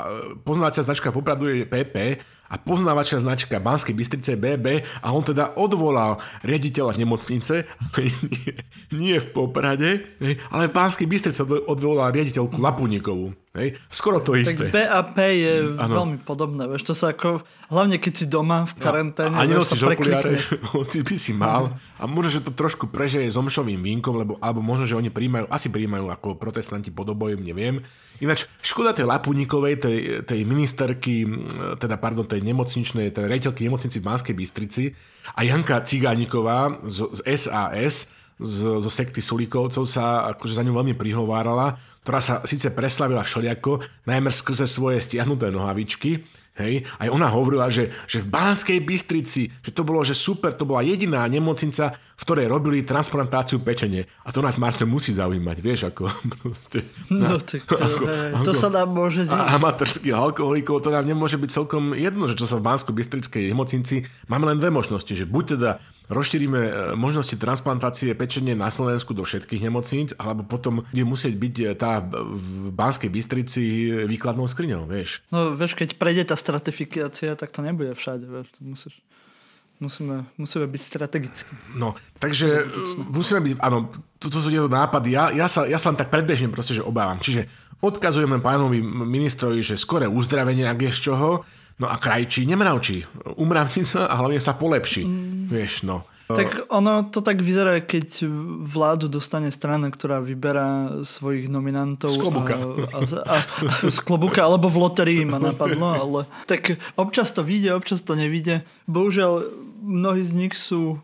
poznávacia značka Popradu je PP a poznávačia značka Banskej Bystrice BB a on teda odvolal riaditeľa nemocnice, nie, nie v Poprade, ale v Banskej Bystrice odvolal riaditeľku Lapuníkovú. Hej? Skoro to isté. Tak BAP je ano. veľmi podobné, vieš, to sa ako, hlavne keď si doma v karanténe, a, a nenosíš okuliare, hoci by si mal a možno, že to trošku prežije s omšovým vínkom, lebo, alebo možno, že oni príjmajú, asi príjmajú ako protestanti podobojem, neviem. Ináč, škoda tej Lapuníkovej, tej, tej ministerky, teda pardon, tej nemocničnej, tej rejiteľky nemocnici v Banskej Bystrici a Janka Cigániková z, z SAS, z, zo sekty Sulíkovcov sa akože za ňu veľmi prihovárala, ktorá sa síce preslavila všelijako, najmä skrze svoje stiahnuté nohavičky, Hej? Aj ona hovorila, že, že v Banskej Bystrici, že to bolo že super, to bola jediná nemocnica, v ktorej robili transplantáciu pečenie. A to nás Martin musí zaujímať, vieš, ako... Proste, no, tak, ako, hej, to ako, sa nám môže zísť. Amatérských alkoholikov, to nám nemôže byť celkom jedno, že čo sa v Banskej Bystrickej nemocnici, máme len dve možnosti, že buď teda rozšírime e, možnosti transplantácie pečenie na Slovensku do všetkých nemocníc, alebo potom bude musieť byť e, tá v Banskej Bystrici výkladnou skriňou, vieš. No vieš, keď prejde tá stratifikácia, tak to nebude všade, vieš, to musíš musíme, musíme byť strategicky. No, takže musíme byť, áno, toto sú tieto nápady. Ja, ja, sa, ja sa len tak predbežne proste, že obávam. Čiže odkazujeme pánovi ministrovi, že skore uzdravenie, ak je z čoho, No a krajčí nemravčí. Umravní sa a hlavne sa polepší. Mm. Vieš, no. Tak ono to tak vyzerá, keď vládu dostane strana, ktorá vyberá svojich nominantov. Z klobuka. A, a, a, z klobuka, alebo v loterii ma napadlo, ale tak občas to vyjde, občas to nevyjde. Bohužiaľ, mnohí z nich sú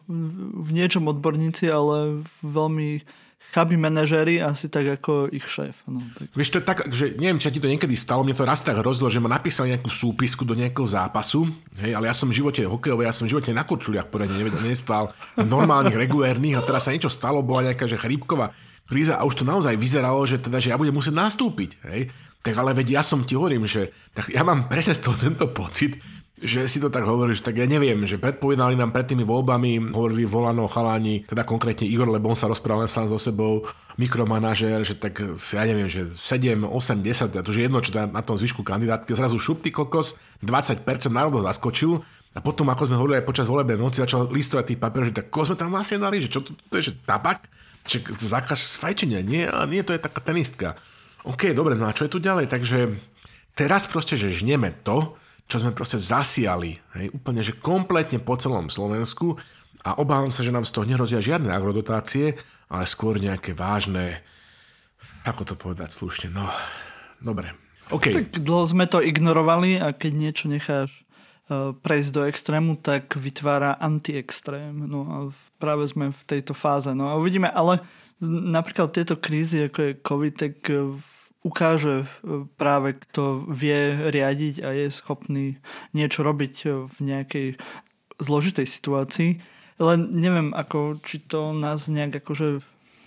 v niečom odborníci, ale veľmi chabí manažéri asi tak ako ich šéf. No, tak. Vieš, to je tak, že neviem, či ti to niekedy stalo, mne to raz tak hrozilo, že ma napísali nejakú súpisku do nejakého zápasu, hej, ale ja som v živote hokejový, ja som v živote na kočuliach poradne nestal, normálnych, regulérnych a teraz sa niečo stalo, bola nejaká že chrípková kríza a už to naozaj vyzeralo, že, teda, že ja budem musieť nastúpiť. Hej. Tak ale veď ja som ti hovorím, že tak ja mám presne z toho tento pocit, že si to tak hovoríš, tak ja neviem, že predpovedali nám pred tými voľbami, hovorili volano chalani, teda konkrétne Igor, lebo on sa rozprával sám so sebou, mikromanažer, že tak, ja neviem, že 7, 8, 10, to je jedno, čo na tom zvyšku kandidátke, zrazu šupty kokos, 20% národov zaskočil, a potom, ako sme hovorili aj počas volebnej noci, začal listovať tých papierov, že tak koho sme tam vlastne dali, že čo to, to je, že tabak? Že zákaz fajčenia, nie? A nie, to je taká tenistka. OK, dobre, no a čo je tu ďalej? Takže teraz proste, že žneme to, čo sme proste zasiali, hej, úplne, že kompletne po celom Slovensku a obávam sa, že nám z toho nerozia žiadne agrodotácie, ale skôr nejaké vážne, ako to povedať slušne, no, dobre. Okay. Tak dlho sme to ignorovali a keď niečo necháš uh, prejsť do extrému, tak vytvára antiextrém. No a práve sme v tejto fáze. No a uvidíme, ale napríklad tieto krízy, ako je COVID, tak v ukáže e, práve, kto vie riadiť a je schopný niečo robiť e, v nejakej zložitej situácii. Len neviem, ako, či to nás nejak akože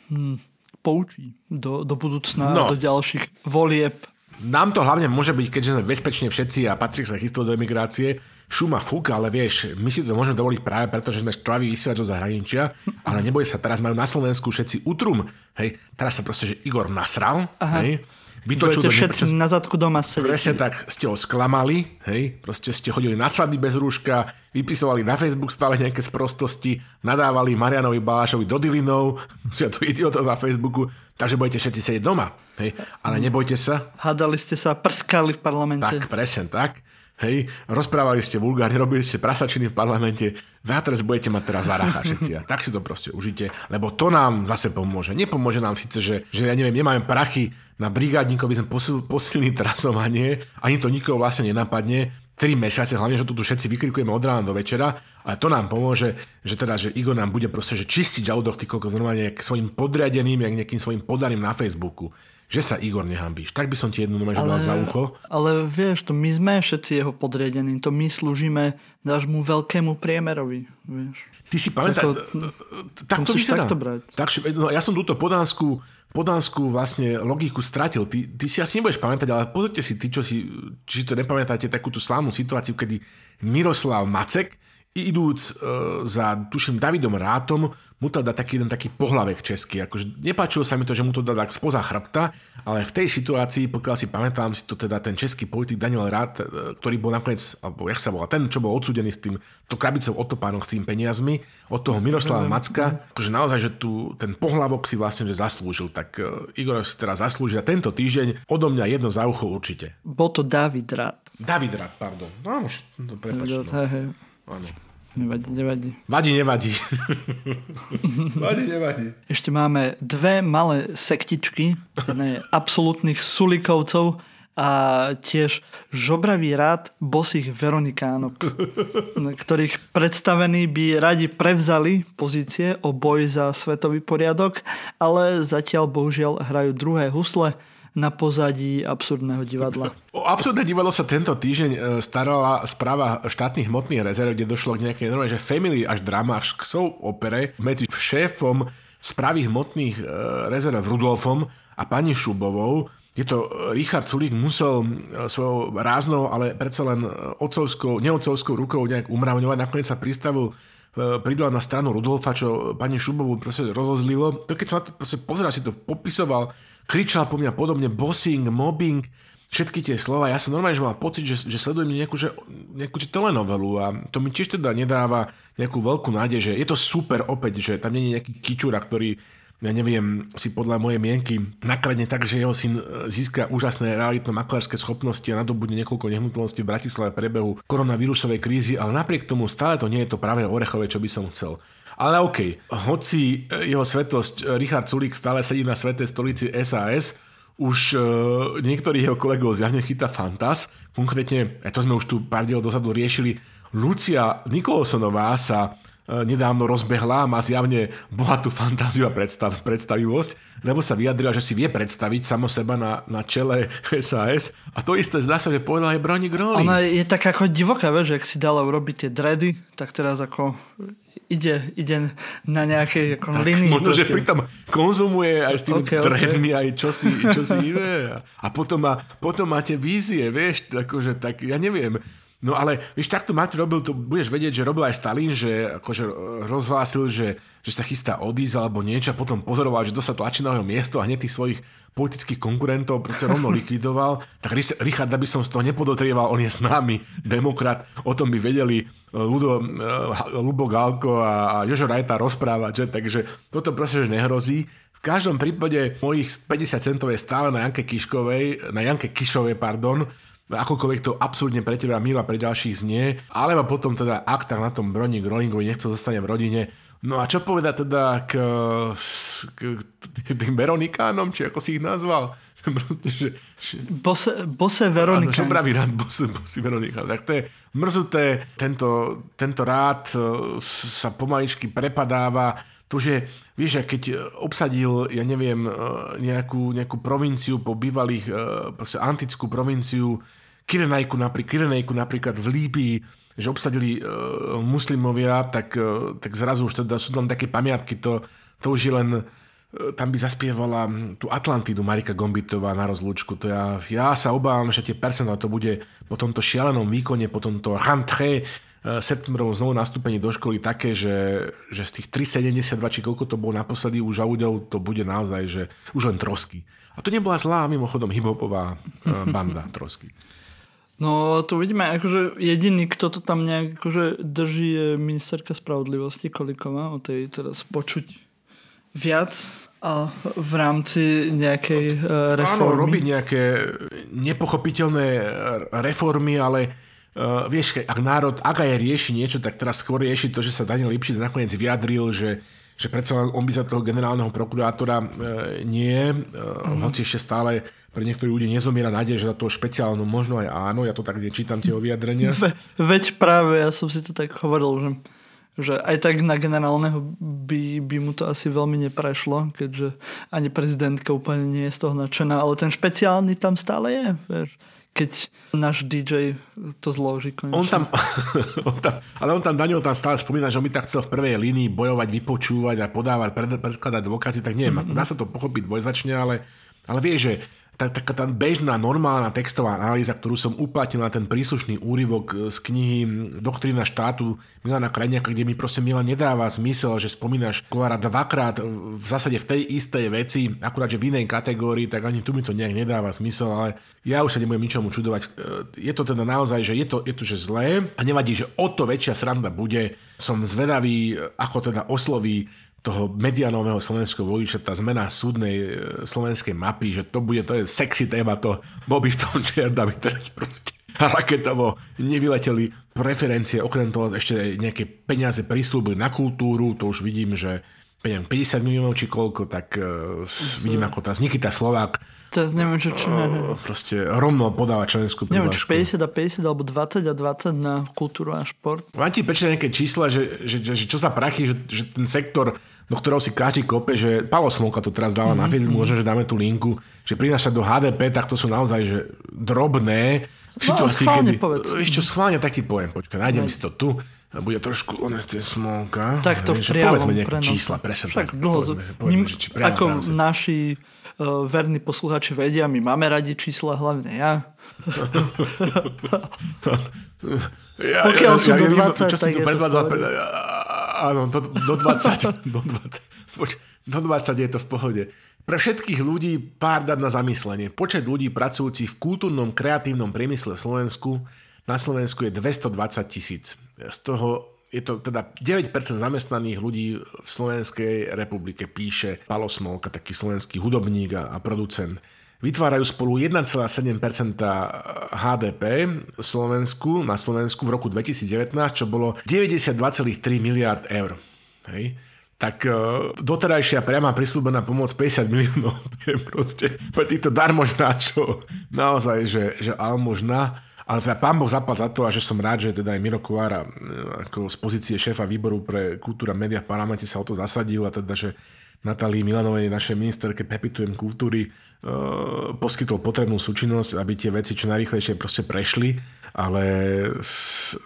hm, poučí do, do budúcna, no. do ďalších volieb. Nám to hlavne môže byť, keďže sme bezpečne všetci a Patrik sa chystal do emigrácie, šuma fúk, ale vieš, my si to môžeme dovoliť práve preto, že sme štvaví vysielať zo zahraničia, ale neboj sa, teraz majú na Slovensku všetci utrum, hej, teraz sa proste, že Igor nasral, Aha. hej, vytočil Budete všetci na zadku doma sedieť. Presne tak, ste ho sklamali, hej, proste ste chodili na svadby bez rúška, vypisovali na Facebook stále nejaké sprostosti, nadávali Marianovi Balášovi do Dilinov, sú to idiotov na Facebooku, takže budete všetci sedieť doma, hej, ale nebojte sa. Hádali ste sa, prskali v parlamente. Tak, presne tak. Hej, rozprávali ste vulgárne, robili ste prasačiny v parlamente, vy teraz budete mať teraz zaracha všetci. A tak si to proste užite, lebo to nám zase pomôže. Nepomôže nám síce, že, že ja neviem, nemáme prachy na brigádníkov, by sme posil, posilnili trasovanie, ani to nikoho vlastne nenapadne, 3 mesiace, hlavne, že tu všetci vykrikujeme od rána do večera, ale to nám pomôže, že teda, že Igor nám bude proste, že čistiť žalúdok, ty koľko normálne k svojim podriadeným, jak nejakým svojim podaným na Facebooku že sa Igor nehambíš. Tak by som ti jednu nomeš ale, za ucho. Ale vieš, to my sme všetci jeho podriadení, to my slúžime nášmu veľkému priemerovi, vieš. Ty si pamätáš, tak to vyzerá. brať. Tak, no, ja som túto podánsku, podánsku vlastne logiku stratil. Ty, ty si asi nebudeš pamätať, ale pozrite si, ty, čo si, či to nepamätáte, takúto slávnu situáciu, kedy Miroslav Macek, idúc uh, za, tuším, Davidom Rátom, mu to dá taký jeden taký pohlavek český. Akože nepáčilo sa mi to, že mu to dá tak spoza chrbta, ale v tej situácii, pokiaľ si pamätám, si to teda ten český politik Daniel Rád, e, ktorý bol nakoniec, alebo jak sa volá, ten, čo bol odsudený s tým, to krabicou otopánok s tým peniazmi, od toho Miroslava. Macka, akože naozaj, že tu ten pohlavok si vlastne že zaslúžil. Tak uh, Igor si teraz zaslúži a tento týždeň odo mňa jedno za ucho určite. Bol to David Rád. David Rád, pardon. No, už, no, prepač, no. Áno. Nevadí, nevadí. Vadí, nevadí. vadí, nevadí. Ešte máme dve malé sektičky. Jedna je absolútnych sulikovcov a tiež žobravý rád bosých veronikánok, ktorých predstavení by radi prevzali pozície o boj za svetový poriadok, ale zatiaľ bohužiaľ hrajú druhé husle na pozadí absurdného divadla. O absurdné divadlo sa tento týždeň e, starala správa štátnych hmotných rezerv, kde došlo k nejakej normálne, že family až drama, až k opere medzi šéfom správy hmotných e, rezerv Rudolfom a pani Šubovou, je to e, Richard Sulík musel svojou ráznou, ale predsa len otcovskou, neotcovskou rukou nejak umravňovať. Nakoniec sa pristavil pridal na stranu Rudolfa, čo pani Šubovu proste rozozlilo. To keď sa na to pozeral, si to popisoval, kričal po mňa podobne bossing, mobbing, všetky tie slova. Ja som normálne, že mal pocit, že, že sledujem nejakú, že, nejakú telenovelu a to mi tiež teda nedáva nejakú veľkú nádej, že je to super opäť, že tam nie je nejaký kičura, ktorý ja neviem, si podľa mojej mienky nakladne tak, že jeho syn e, získa úžasné realitno maklerské schopnosti a nadobudne niekoľko nehnuteľností v Bratislave prebehu koronavírusovej krízy, ale napriek tomu stále to nie je to práve orechové, čo by som chcel. Ale OK, hoci e, jeho svetosť e, Richard Sulík stále sedí na svetej stolici SAS, už uh, niektorých jeho kolegov zjavne chytá fantas. Konkrétne, to sme už tu pár dielov dozadu riešili, Lucia Nikolsonová sa nedávno rozbehla, má zjavne bohatú fantáziu a predstav, predstavivosť, lebo sa vyjadrila, že si vie predstaviť samo seba na, na čele SAS a to isté zdá sa, že povedala aj Bronik Rolling. Ona je taká ako divoká, že ak si dala urobiť tie dready, tak teraz ako ide, ide na nejakej ako tak, linii. Možno, proste. že pritom konzumuje aj s tými okay, dreadmi okay. aj čosi, čosi iné. A potom, má, potom máte vízie, vieš, akože tak, ja neviem, No ale, vieš, takto Mati robil, to budeš vedieť, že robil aj Stalin, že akože rozhlásil, že, že sa chystá odísť alebo niečo a potom pozoroval, že to sa tlačí na jeho miesto a hneď tých svojich politických konkurentov proste rovno likvidoval. Tak Richard, aby som z toho nepodotrieval, on je s nami, demokrat, o tom by vedeli Ludo, Lubo Galko a Jožo Rajta rozprávať, že? takže toto proste že nehrozí. V každom prípade mojich 50 centov je stále na Janke Kiškovej, na Janke Kišovej, pardon, akokoľvek to absolútne pre teba milá pre ďalších znie, alebo potom teda ak tak na tom Broník Rollingovi nechce zostane v rodine. No a čo povedať teda k, k, k tým Veronikánom, či ako si ich nazval? že, že... Bose, bose Veronika. Áno, pravý rád bose, bose Veronika. Tak to je mrzuté, tento, tento rád e, sa pomaličky prepadáva. To, že vieš, keď obsadil, ja neviem, e, nejakú, nejakú provinciu po bývalých, e, proste antickú provinciu Kirenajku, napríklad, napríklad v Líbii, že obsadili uh, muslimovia, tak, uh, tak zrazu už teda sú tam také pamiatky, to, to už je len uh, tam by zaspievala tú Atlantidu Marika Gombitová na rozlúčku. To ja, ja sa obávam, že tie percentá to bude po tomto šialenom výkone, po tomto rentré septembrovom znovu nastúpení do školy také, že, že z tých 3,72 či koľko to bolo naposledy už ľuďov, to bude naozaj, že už len trosky. A to nebola zlá mimochodom hiphopová banda trosky. No to vidíme, akože jediný, kto to tam nejak akože drží je ministerka spravodlivosti Koliková, o tej teraz počuť viac a v rámci nejakej uh, reformy. Áno, robí nejaké nepochopiteľné reformy, ale Uh, vieš, ak národ, ak aj rieši niečo, tak teraz skôr rieši to, že sa Daniel Lipšic nakoniec vyjadril, že, že predsa on by za toho generálneho prokurátora uh, nie, uh, mm. hoci ešte stále pre niektorých ľudí nezomiera nádej, že za toho špeciálno možno aj áno, ja to tak nečítam tie vyjadrenia. Ve, veď práve, ja som si to tak hovoril, že že aj tak na generálneho by, by mu to asi veľmi neprešlo, keďže ani prezidentka úplne nie je z toho nadšená, ale ten špeciálny tam stále je, vieš keď náš DJ to zloží konečne. On tam, on tam, ale on tam, Daniel tam stále spomína, že on by tak chcel v prvej línii bojovať, vypočúvať a podávať, pred, predkladať dôkazy, tak neviem, mm-hmm. dá sa to pochopiť dvojzačne, ale, ale vie, že taká tá bežná, normálna textová analýza, ktorú som uplatnil na ten príslušný úryvok e, z knihy Doktrína štátu Milana Krajniaka, kde mi proste Milan nedáva zmysel, že spomínaš Kolára dvakrát v zásade v tej istej veci, akurát, že v inej kategórii, tak ani tu mi to nejak nedáva zmysel, ale ja už sa nebudem ničomu čudovať. E, je to teda naozaj, že je to, je to že zlé a nevadí, že o to väčšia sranda bude. Som zvedavý, ako teda osloví toho medianového slovenského voliča, tá zmena súdnej e, slovenskej mapy, že to bude, to je sexy téma, to Bobby v tom čerda by teraz proste raketovo nevyleteli. Preferencie, okrem toho ešte nejaké peniaze prislúbili na kultúru, to už vidím, že 50 miliónov či koľko, tak uh, vidím ako teraz Nikita Slovák Teraz neviem, čo čo... Uh, proste rovno podáva členskú Neviem, či 50 a 50 alebo 20 a 20 na kultúru a šport. Ti prečo nejaké čísla, že, že, že, že čo za prachy, že, že ten sektor do ktorého si každý kope, že Palo Smolka to teraz dala mm-hmm. na mhm, Facebook, mhm. možno, že dáme tú linku, že prináša do HDP, tak to sú naozaj že drobné v situácii, no, kedy... Povedz. Ešte schválne taký pojem, počkaj, nájdem si to tu bude trošku honest smolka. Tak to v priamom Povedzme nejaké prenos. čísla, presne tak. Dlho, povedzme, povedzme, že či ako naši verní posluchači vedia, my máme radi čísla, hlavne ja. ja Pokiaľ ja, sú ja, do 20, čo tak je to áno, do, do 20. do 20. Poč, do 20 je to v pohode. Pre všetkých ľudí pár dát na zamyslenie. Počet ľudí pracujúcich v kultúrnom kreatívnom priemysle v Slovensku na Slovensku je 220 tisíc. Z toho je to teda 9% zamestnaných ľudí v Slovenskej republike, píše Palo Smolka, taký slovenský hudobník a, a producent vytvárajú spolu 1,7% HDP Slovensku, na Slovensku v roku 2019, čo bolo 92,3 miliard eur. Hej tak uh, doterajšia priama prislúbená pomoc 50 miliónov je proste pre týchto darmožnáčov naozaj, že, že almožná. Ale teda pán Boh zapal za to a že som rád, že teda aj Miro Kolára ako z pozície šéfa výboru pre kultúra a média v parlamente sa o to zasadil a teda, že Natálii Milanovej, našej ministerke Pepitujem kultúry, e, poskytol potrebnú súčinnosť, aby tie veci čo najrychlejšie proste prešli, ale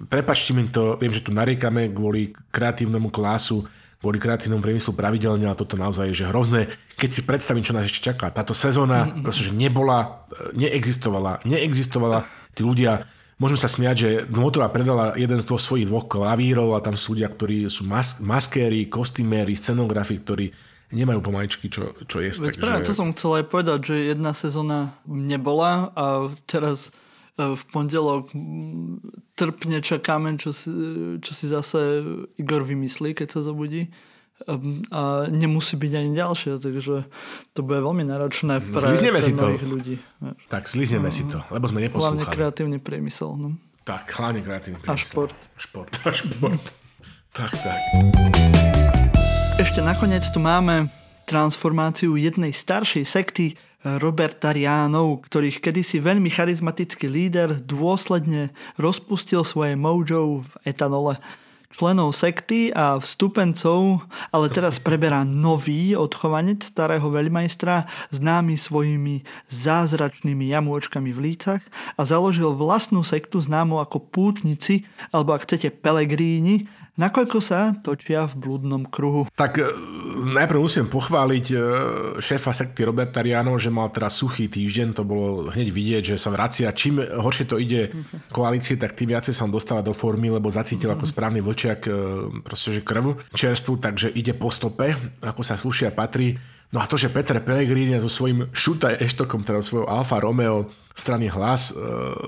prepačte mi to, viem, že tu nariekame kvôli kreatívnemu klásu, kvôli kreatívnemu priemyslu pravidelne, ale toto naozaj je že hrozné. Keď si predstavím, čo nás ešte čaká, táto sezóna mm-hmm. proste, že nebola, e, neexistovala, neexistovala, tí ľudia Môžeme sa smiať, že Motora predala jeden z dvoch svojich dvoch klavírov a tam sú ľudia, ktorí sú mas- maskéri, kostýméri, scenografi, ktorí nemajú pomaličky čo, čo jesť. takže... Práve to som chcel aj povedať, že jedna sezóna nebola a teraz e, v pondelok trpne čakáme, čo si, čo si zase Igor vymyslí, keď sa zobudí a nemusí byť ani ďalšie, takže to bude veľmi náročné pre, pre si to. ľudí. Tak zlizneme uh, si to, lebo sme neposlúchali. Hlavne kreatívny priemysel. No. Tak, hlavne kreatívny priemysel. A šport. Šport, a šport. tak, tak. Ešte nakoniec tu máme transformáciu jednej staršej sekty Robertariánov, ktorých kedysi veľmi charizmatický líder dôsledne rozpustil svoje mojo v etanole členov sekty a vstupencov, ale teraz preberá nový odchovanec starého veľmajstra, známy svojimi zázračnými jamôčkami v lícach a založil vlastnú sektu známu ako pútnici, alebo ak chcete pelegríni, Nakoľko sa točia v blúdnom kruhu? Tak e, najprv musím pochváliť e, šéfa sekty Roberta Riano, že mal teraz suchý týždeň, to bolo hneď vidieť, že sa vracia. Čím horšie to ide koalície, tak tým viacej sa dostáva do formy, lebo zacítil ako správny vlčiak e, proste, krv čerstvu, takže ide po stope, ako sa slušia patrí. No a to, že Peter Pellegrini so svojím šutaj eštokom, teda svojou Alfa Romeo strany hlas e,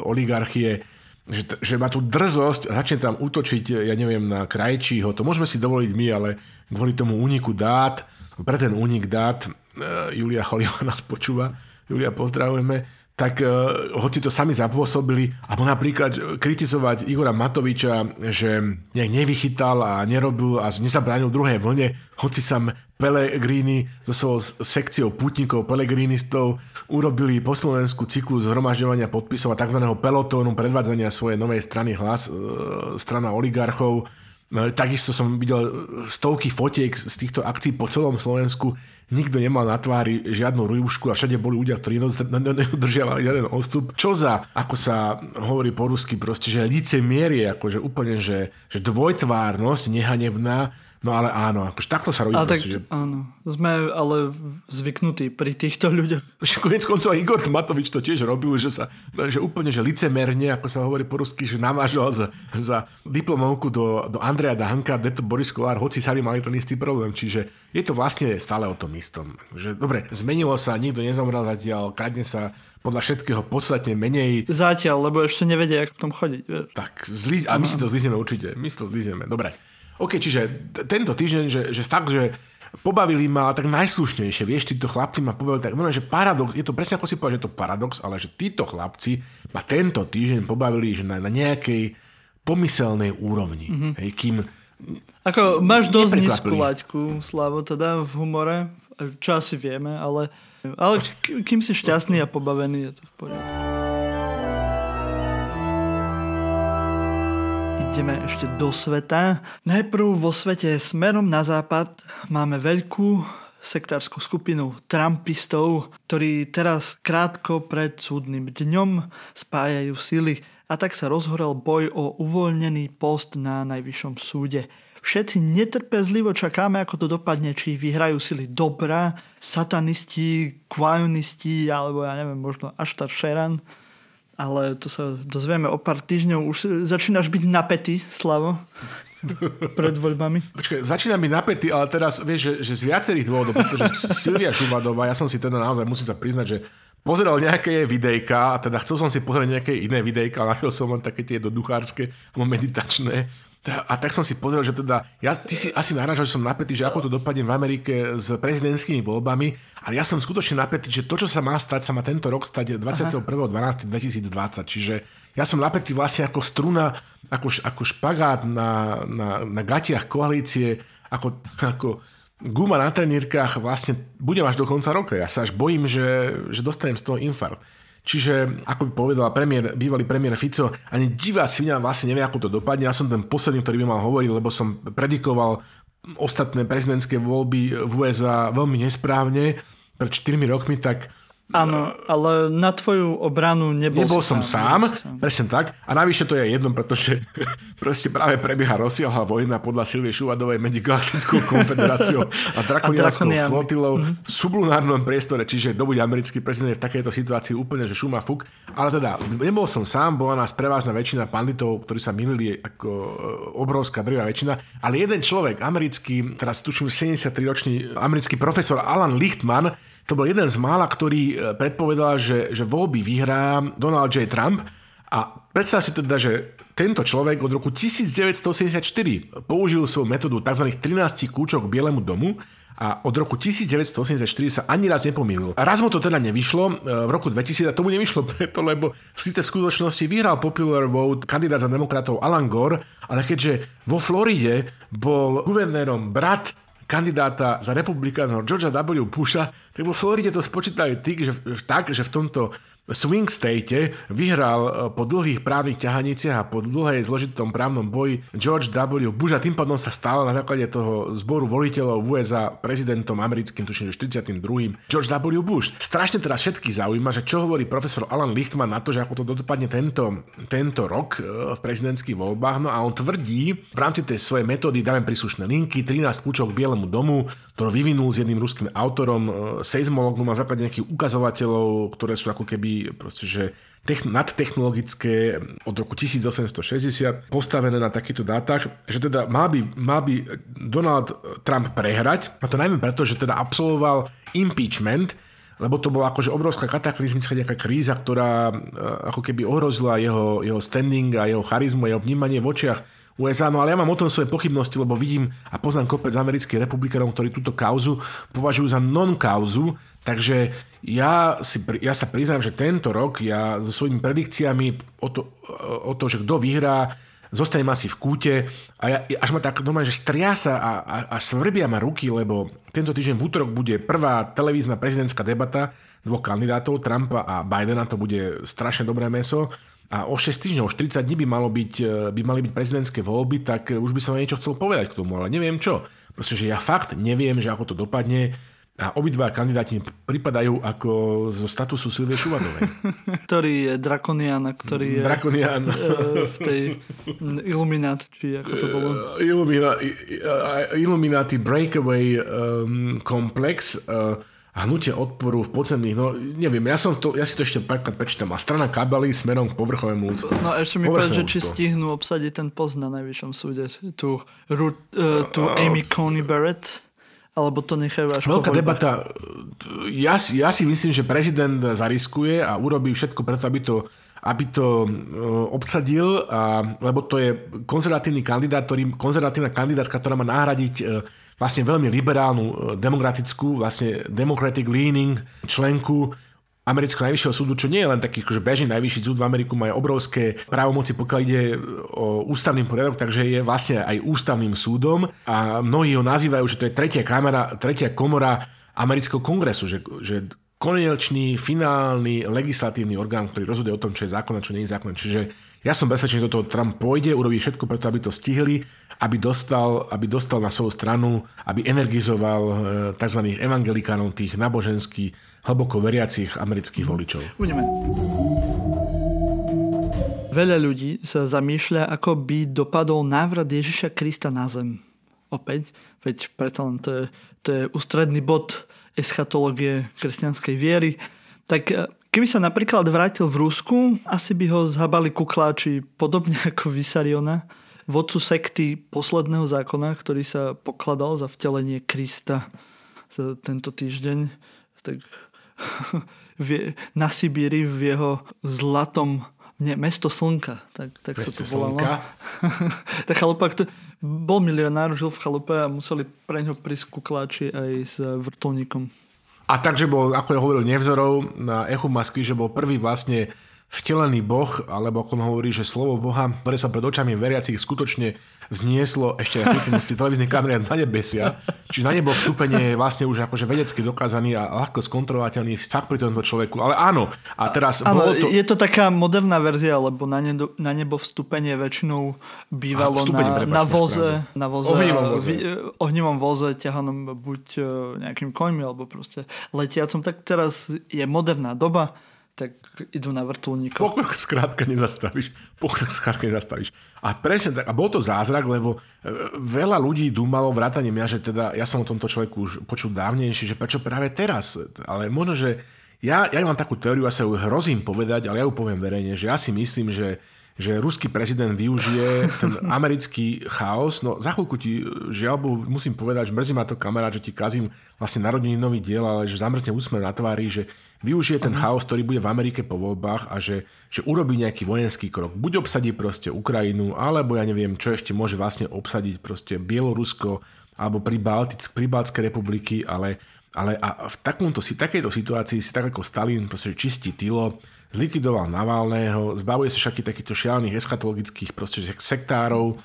oligarchie, že, že má tu drzosť začne tam útočiť, ja neviem, na krajčího. To môžeme si dovoliť my, ale kvôli tomu úniku dát, pre ten únik dát, uh, Julia Choliva nás počúva, Julia pozdravujeme, tak uh, hoci to sami zapôsobili, alebo napríklad kritizovať Igora Matoviča, že nejak nevychytal a nerobil a nezabránil druhej vlne, hoci sa Pelegrini so svojou sekciou putníkov Pelegrinistov urobili po Slovensku cyklus zhromažďovania podpisov a tzv. pelotónu predvádzania svojej novej strany hlas, uh, strana oligarchov, No, takisto som videl stovky fotiek z týchto akcií po celom Slovensku. Nikto nemal na tvári žiadnu rúšku a všade boli ľudia, ktorí nedodržiavali jeden odstup. Čo za, ako sa hovorí po rusky, proste, že licemierie, akože úplne, že, že dvojtvárnosť nehanebná, No ale áno, akože takto sa robí. Ale proste, tak, že... áno, sme ale zvyknutí pri týchto ľuďoch. Konec koncov Igor Matovič to tiež robil, že sa, že úplne, že licemerne, ako sa hovorí po rusky, že navážal za, za diplomovku do, do Andreja Danka, to Boris Kolár, hoci sami mali ten istý problém. Čiže je to vlastne stále o tom istom. Že, dobre, zmenilo sa, nikto nezomrel zatiaľ, kradne sa podľa všetkého podstatne menej. Zatiaľ, lebo ešte nevedia, ako v tom chodiť. Vieš. Tak, zli, a my si to zlízeme určite. My si to zlízeme. Dobre. OK, čiže tento týždeň, že, že fakt, že pobavili ma tak najslušnejšie, vieš, títo chlapci ma pobavili tak, no, že paradox, je to presne ako si povedal, že je to paradox, ale že títo chlapci ma tento týždeň pobavili, že na, na nejakej pomyselnej úrovni, mm-hmm. hej, kým Ako máš dosť nízku laťku, Slavo, teda v humore, čo asi vieme, ale, ale kým si šťastný a pobavený, je to v poriadku. Ideme ešte do sveta. Najprv vo svete smerom na západ máme veľkú sektárskú skupinu Trumpistov, ktorí teraz krátko pred súdnym dňom spájajú sily a tak sa rozhorel boj o uvoľnený post na najvyššom súde. Všetci netrpezlivo čakáme, ako to dopadne, či vyhrajú sily dobrá, satanisti, kvajonisti, alebo ja neviem, možno Aštar Sheran ale to sa dozvieme o pár týždňov. Už začínaš byť napätý, Slavo, pred voľbami. Počkaj, začínam byť napätý, ale teraz vieš, že, že z viacerých dôvodov, pretože Silvia Šubadová, ja som si teda naozaj musím sa priznať, že pozeral nejaké videjka, a teda chcel som si pozrieť nejaké iné videjka, ale našiel som len také tie doduchárske alebo meditačné a tak som si pozrel, že teda, ja, ty si asi narážal, že som napätý, že ako to dopadne v Amerike s prezidentskými voľbami, ale ja som skutočne napätý, že to, čo sa má stať, sa má tento rok stať 21.12.2020, čiže ja som napätý vlastne ako struna, ako, ako špagát na, na, na gatiach koalície, ako, ako guma na trenírkach vlastne budem až do konca roka. Ja sa až bojím, že, že dostanem z toho infarkt. Čiže, ako by povedal premiér, bývalý premiér Fico, ani divá svinia vlastne nevie, ako to dopadne. Ja som ten posledný, ktorý by mal hovoriť, lebo som predikoval ostatné prezidentské voľby v USA veľmi nesprávne pred 4 rokmi, tak Áno, ale na tvoju obranu nebol, nebol som sám. sám. Presne tak. A navyše to je jedno, pretože proste práve prebieha rozsiahla vojna podľa Silvie Šuvadovej medzi Galaktickou konfederáciou a Drakonianskou flotilou mm-hmm. v sublunárnom priestore, čiže dobuď americký prezident v takejto situácii úplne, že šuma fuk. Ale teda, nebol som sám, bola nás prevážna väčšina panditov, ktorí sa milili ako e, obrovská drvá väčšina, ale jeden človek, americký, teraz tuším 73-ročný americký profesor Alan Lichtman, to bol jeden z mála, ktorý e, predpovedal, že, že voľby vyhrá Donald J. Trump a predstav si teda, že tento človek od roku 1984 použil svoju metódu tzv. 13 kúčok k Bielemu domu a od roku 1984 sa ani raz nepomýlil. Raz mu to teda nevyšlo, e, v roku 2000 a tomu nevyšlo preto, lebo síce v skutočnosti vyhral popular vote kandidát za demokratov Alan Gore, ale keďže vo Floride bol guvernérom brat kandidáta za republikánov Georgia W. Busha, tak vo Floride to spočítali tak, že v tomto swing state vyhral e, po dlhých právnych ťahaniciach a po dlhej zložitom právnom boji George W. Bush a tým pádom sa stal na základe toho zboru voliteľov v USA prezidentom americkým, tuším, že 42. George W. Bush. Strašne teraz všetkých zaujíma, že čo hovorí profesor Alan Lichtman na to, že ako to dopadne tento, tento rok e, v prezidentských voľbách. No a on tvrdí v rámci tej svojej metódy, dáme príslušné linky, 13 kľúčov k Bielemu domu, ktorý vyvinul s jedným ruským autorom, e, seizmologom na základe nejakých ukazovateľov, ktoré sú ako keby proste, že techn- nadtechnologické od roku 1860 postavené na takýchto dátach, že teda má by, má by Donald Trump prehrať, a to najmä preto, že teda absolvoval impeachment, lebo to bola akože obrovská kataklizmická nejaká kríza, ktorá e, ako keby ohrozila jeho, jeho standing a jeho charizmu jeho vnímanie v očiach USA, no ale ja mám o tom svoje pochybnosti, lebo vidím a poznám kopec amerických republikánov, ktorí túto kauzu považujú za non-kauzu, takže ja, si, ja sa priznám, že tento rok ja so svojimi predikciami o to, o to že kto vyhrá, zostanem asi v kúte a ja, až ma tak normálne, že striasa a, a, a svrbia ma ruky, lebo tento týždeň v útorok bude prvá televízna prezidentská debata dvoch kandidátov, Trumpa a Bidena, to bude strašne dobré meso. A o 6 týždňov, už 30 dní by, malo byť, e, by mali byť prezidentské voľby, tak už by som niečo chcel povedať k tomu, ale neviem čo. Proste, že ja fakt neviem, že ako to dopadne a obidva kandidáti pripadajú ako zo statusu Silvie Šuvadovej. ktorý je Drakonian a ktorý je Drakonian. E, v tej Illuminati, či ako to bolo? Illuminati, Illuminati Breakaway um, Complex. Uh, a hnutie odporu v podzemných, no neviem, ja, som to, ja si to ešte párkrát prečítam. A strana kabely smerom k povrchovému úctu. No a ešte mi povedať, že či stihnú obsadiť ten post na najvyššom súde, tu, uh, tu uh, Amy Coney Barrett, alebo to nechajú až Veľká debata. Ja, ja si myslím, že prezident zariskuje a urobí všetko preto, aby to aby to uh, obsadil, a, lebo to je konzervatívny kandidát, ktorý, konzervatívna kandidátka, ktorá má nahradiť uh, vlastne veľmi liberálnu, e, demokratickú, vlastne democratic leaning členku amerického najvyššieho súdu, čo nie je len taký že bežný najvyšší súd v Ameriku, majú obrovské právomoci, pokiaľ ide o ústavný poriadok, takže je vlastne aj ústavným súdom a mnohí ho nazývajú, že to je tretia, kamera, tretia komora amerického kongresu, že, že konečný, finálny legislatívny orgán, ktorý rozhoduje o tom, čo je zákon a čo nie je zákon. Čiže ja som presvedčený, že toto Trump pôjde, urobí všetko preto, aby to stihli, aby dostal, aby dostal na svoju stranu, aby energizoval e, tzv. evangelikánov, tých náboženských, hlboko veriacich amerických voličov. Budeme. Veľa ľudí sa zamýšľa, ako by dopadol návrat Ježiša Krista na zem. Opäť, veď preto len to je, to je ústredný bod eschatológie kresťanskej viery. Tak e, Keby sa napríklad vrátil v Rusku, asi by ho zhabali kukláči, podobne ako Vysariona, vodcu sekty posledného zákona, ktorý sa pokladal za vtelenie Krista za tento týždeň. Tak na Sibíri v jeho zlatom nie, mesto Slnka, tak, tak sa to volalo. tak chalupa, kto, bol milionár, žil v chalupe a museli pre ňo prísť kukláči aj s vrtulníkom. A takže bol, ako je hovoril Nevzorov na Echu Masky, že bol prvý vlastne vtelený boh, alebo ako on hovorí, že slovo boha, ktoré sa pred očami veriacich skutočne znieslo ešte aj prítomnosti televíznej kamery na nebesia. Čiže na nebo vstúpenie je vlastne už akože vedecky dokázaný a ľahko skontrolovateľný fakt pri tomto človeku. Ale áno, a teraz... Áno, to... je to taká moderná verzia, lebo na, nebo, na nebo vstúpenie väčšinou bývalo na, na voze, na voze, ohnivom voze. ohnivom voze, ťahanom buď e, nejakým koňmi, alebo proste letiacom. Tak teraz je moderná doba tak idú na vrtulníko. Pokrok skrátka nezastavíš. Pokrok skrátka nezastavíš. A presne tak. A bol to zázrak, lebo e, veľa ľudí dúmalo vrátane mňa, že teda ja som o tomto človeku už počul dávnejšie, že prečo práve teraz. Ale možno, že ja, ja mám takú teóriu, ja sa ju hrozím povedať, ale ja ju poviem verejne, že ja si myslím, že že ruský prezident využije ten americký chaos. No za chvíľku ti, žiaľ musím povedať, že mrzí ma to kamera, že ti kazím vlastne nový diel, ale že zamrzne úsmev na tvári, že využije ten chaos, ktorý bude v Amerike po voľbách a že, že urobí nejaký vojenský krok. Buď obsadí proste Ukrajinu, alebo ja neviem, čo ešte môže vlastne obsadiť proste Bielorusko alebo pri, Baltic, pri Baltskej republiky, ale, ale a v takomto, takejto situácii si tak ako Stalin proste čistí tylo, zlikvidoval Navalného, zbavuje sa všetkých takýchto šialených eschatologických proste sektárov,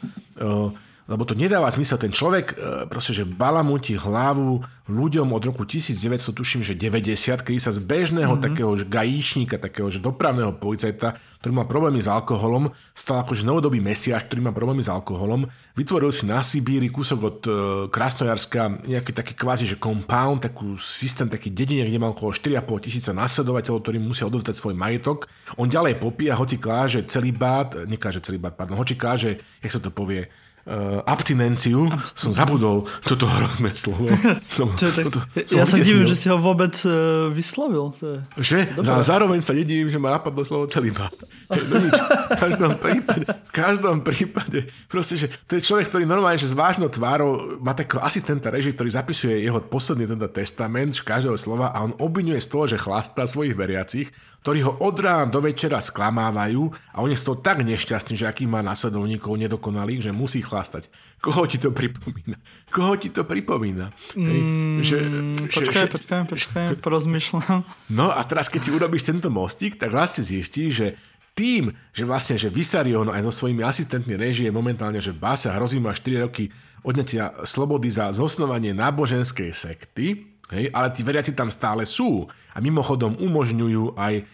lebo to nedáva zmysel. Ten človek e, proste, že balamúti hlavu ľuďom od roku 1900, tuším, že 90, kedy sa z bežného mm-hmm. takého gajíšníka, takého že dopravného policajta, ktorý má problémy s alkoholom, stal akože novodobý mesiaš, ktorý má problémy s alkoholom, vytvoril si na Sibíri kúsok od uh, Krasnojarska nejaký taký kvázi, že compound, takú systém, taký dedine, kde mal okolo 4,5 tisíca nasledovateľov, ktorí musia odovzdať svoj majetok. On ďalej popíja, hoci káže celý bát, nekáže celý bát, pardon, hoci káže, jak sa to povie, uh, abstinenciu, som zabudol toto hrozné slovo. Som, je tak, toto, ja sa divím, že si ho vôbec uh, vyslovil. To je... Že? No, a zároveň sa nedivím, že ma napadlo slovo celibát. No nič. V každom prípade, v každom prípade, proste, že to je človek, ktorý normálne, že s vážnou tvárou má takého asistenta reži, ktorý zapisuje jeho posledný tento testament každého slova a on obvinuje z toho, že chlastá svojich veriacich, ktorí ho od rána do večera sklamávajú a on je z toho tak nešťastný, že aký má následovníkov nedokonalých, že musí chlastať. Koho ti to pripomína? Koho ti to pripomína? Hej, že, Počkaj, počkaj, počkaj, porozmýšľam. No a teraz, keď si urobíš tento mostík, tak vlastne zistíš, že tým, že vlastne, že Vysarion aj so svojimi asistentmi režie momentálne, že v báse hrozí až 4 roky odňatia slobody za zosnovanie náboženskej sekty, hej, ale tí veriaci tam stále sú a mimochodom umožňujú aj e,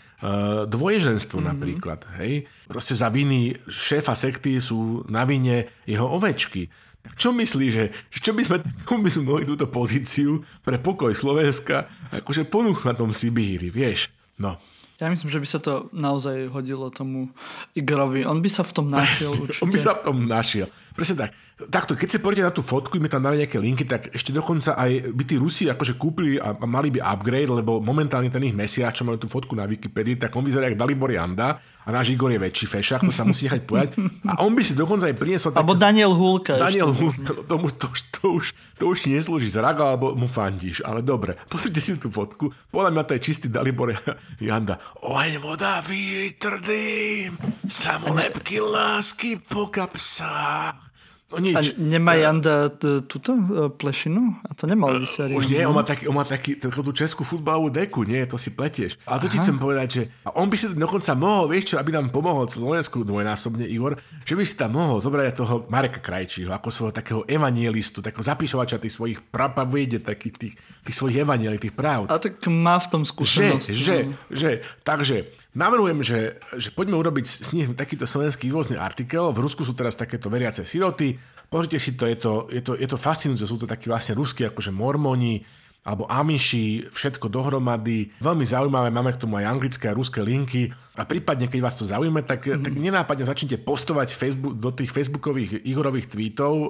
dvoježenstvo mm-hmm. napríklad. Hej. Proste za viny šéfa sekty sú na vine jeho ovečky. Tak čo myslíš, že, že čo by sme, by sme mohli túto pozíciu pre pokoj Slovenska akože ponúknuť na tom Sibíri, vieš? No. Ja myslím, že by sa to naozaj hodilo tomu Igorovi. On by sa v tom našiel určite. On by sa v tom našiel. Presne tak. Takto, keď sa poďte na tú fotku, my tam dáme nejaké linky, tak ešte dokonca aj by tí Rusi akože kúpili a mali by upgrade, lebo momentálne ten ich mesiac, čo máme tú fotku na Wikipedii, tak on vyzerá jak Dalibor Janda a náš Igor je väčší fešák, to sa musí nechať povedať. A on by si dokonca aj priniesol... Tak... Alebo Daniel Hulka. Daniel Hulka, no, to, to, to, už, to už ti neslúži zrak, alebo mu fandíš. Ale dobre, pozrite si tú fotku. Podľa mňa to je čistý Dalibor Janda. Oheň, voda, vítr, dým, samolepky, lásky po kapsách. No nič. A nemá Janda t- túto e, plešinu? A to nemal vysariť. Už nie, on má, taký, on má taký, tú českú futbalovú deku, nie, to si pletieš. A to Aha. ti chcem povedať, že a on by si dokonca mohol, vieš čo, aby nám pomohol Slovensku dvojnásobne, Igor, že by si tam mohol zobrať toho Mareka Krajčího, ako svojho takého evanielistu, takého zapíšovača tých svojich prapaviede, takých tých, tých svojich evanielí, tých práv. A tak má v tom skúsenosť. Že, že, že, takže navrhujem, že, že poďme urobiť s nich takýto slovenský rôzny artikel. V Rusku sú teraz takéto veriace siroty, Pozrite si to, je to, je to, je to fascinujúce, sú to takí vlastne ruskí akože mormoni, alebo amiši, všetko dohromady. Veľmi zaujímavé, máme k tomu aj anglické a ruské linky. A prípadne, keď vás to zaujíma, tak, mm-hmm. tak nenápadne začnite postovať Facebook, do tých facebookových Igorových tweetov uh,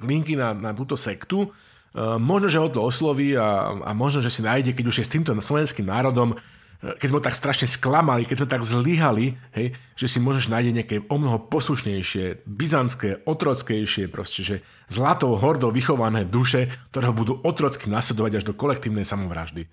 linky na, na túto sektu. Uh, možno, že ho to osloví a, a možno, že si nájde, keď už je s týmto slovenským národom, keď sme tak strašne sklamali, keď sme tak zlyhali, hej, že si môžeš nájsť nejaké o mnoho poslušnejšie, byzantské, otrockejšie, proste, že zlatou hordou vychované duše, ktoré ho budú otrocky nasledovať až do kolektívnej samovraždy.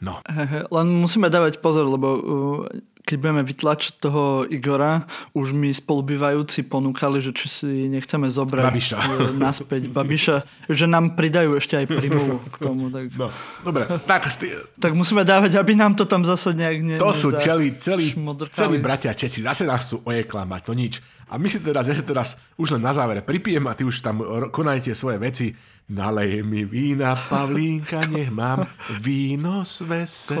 No. Len musíme dávať pozor, lebo uh, keď budeme vytlačať toho Igora, už mi spolubývajúci ponúkali, že či si nechceme zobrať Babiša. Uh, naspäť Babiša, že nám pridajú ešte aj primulu k tomu. Tak... No, dobre, tak... Sti... Tak musíme dávať, aby nám to tam zase nejak ne, To sú celí, celí, celí bratia Česi, zase nás chcú ojeklamať, to nič. A my si teraz, ja si teraz už len na závere pripijem a ty už tam konajte svoje veci Nalej mi vína, Pavlínka, nech mám víno s veci.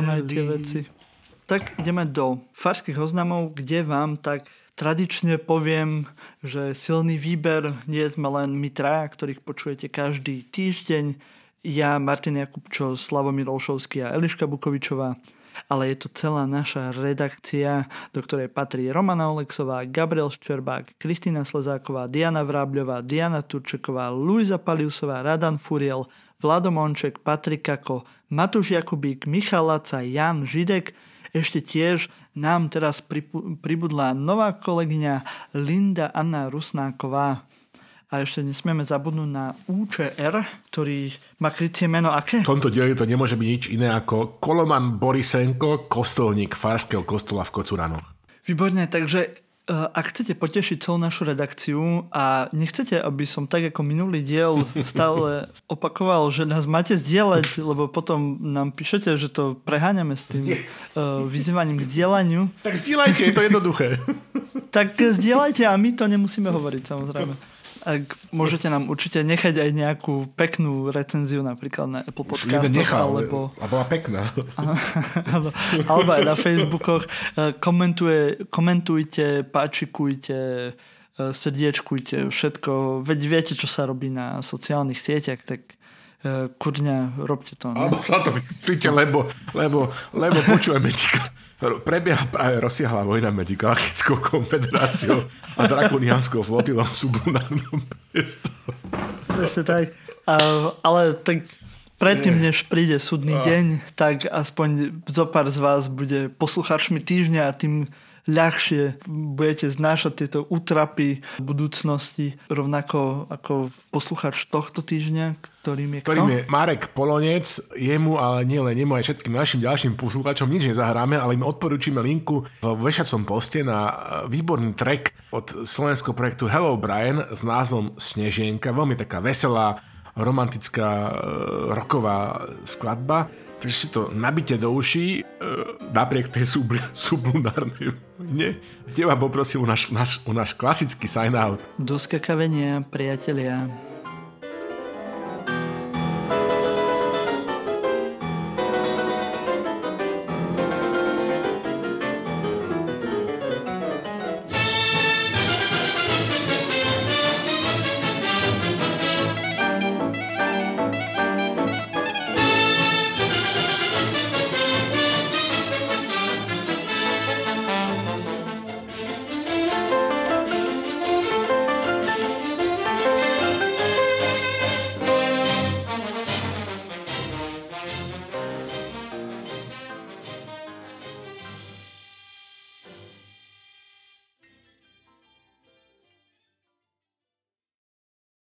Tak ideme do farských oznamov, kde vám tak tradične poviem, že silný výber nie sme len my traja, ktorých počujete každý týždeň. Ja, Martin Jakubčo, Slavomír Olšovský a Eliška Bukovičová ale je to celá naša redakcia, do ktorej patrí Romana Oleksová, Gabriel Ščerbák, Kristýna Slezáková, Diana Vrábľová, Diana Turčeková, Luisa Paliusová, Radan Furiel, Vlado Monček, Patrik Kako, Matúš Jakubík, Michal Laca, Jan Židek, ešte tiež nám teraz pribudla nová kolegyňa Linda Anna Rusnáková. A ešte nesmieme zabudnúť na UČR, ktorý má krytie meno aké? V tomto dieli to nemôže byť nič iné ako Koloman Borisenko, kostolník Farského kostola v Kocuranoch. Výborne, takže e, ak chcete potešiť celú našu redakciu a nechcete, aby som tak ako minulý diel stále opakoval, že nás máte zdieľať, lebo potom nám píšete, že to preháňame s tým uh, vyzývaním k zdieľaniu. Tak zdieľajte, je to jednoduché. tak zdieľajte a my to nemusíme hovoriť samozrejme. Ak môžete nám určite nechať aj nejakú peknú recenziu napríklad na Apple Podcastoch. Nechal, alebo, a bola pekná. alebo aj na Facebookoch. E, komentuje, komentujte, páčikujte, e, srdiečkujte, všetko. Veď viete, čo sa robí na sociálnych sieťach, tak e, kurňa, robte to. Ne? Alebo sa to vypíte, lebo, lebo, lebo počujeme ti prebieha práve rozsiahla vojna medzi Galaktickou konfederáciou a Drakonianskou flotilou v sublunárnom priestore. Presne tak. Ale tak predtým, než príde súdny deň, tak aspoň zo pár z vás bude poslucháčmi týždňa a tým ľahšie budete znášať tieto útrapy v budúcnosti, rovnako ako poslucháč tohto týždňa, ktorým je Ktorým je Marek Polonec, jemu, ale nie len jemu, aj všetkým našim ďalším poslucháčom nič nezahráme, ale im odporúčime linku v vešacom poste na výborný track od slovenského projektu Hello Brian s názvom Snežienka, veľmi taká veselá, romantická, roková skladba Takže si to nabite do uší, e, napriek tej sub, sublunárnej vojne. Teba poprosím o náš, náš, o náš klasický sign-out. Do skakavenia, priatelia.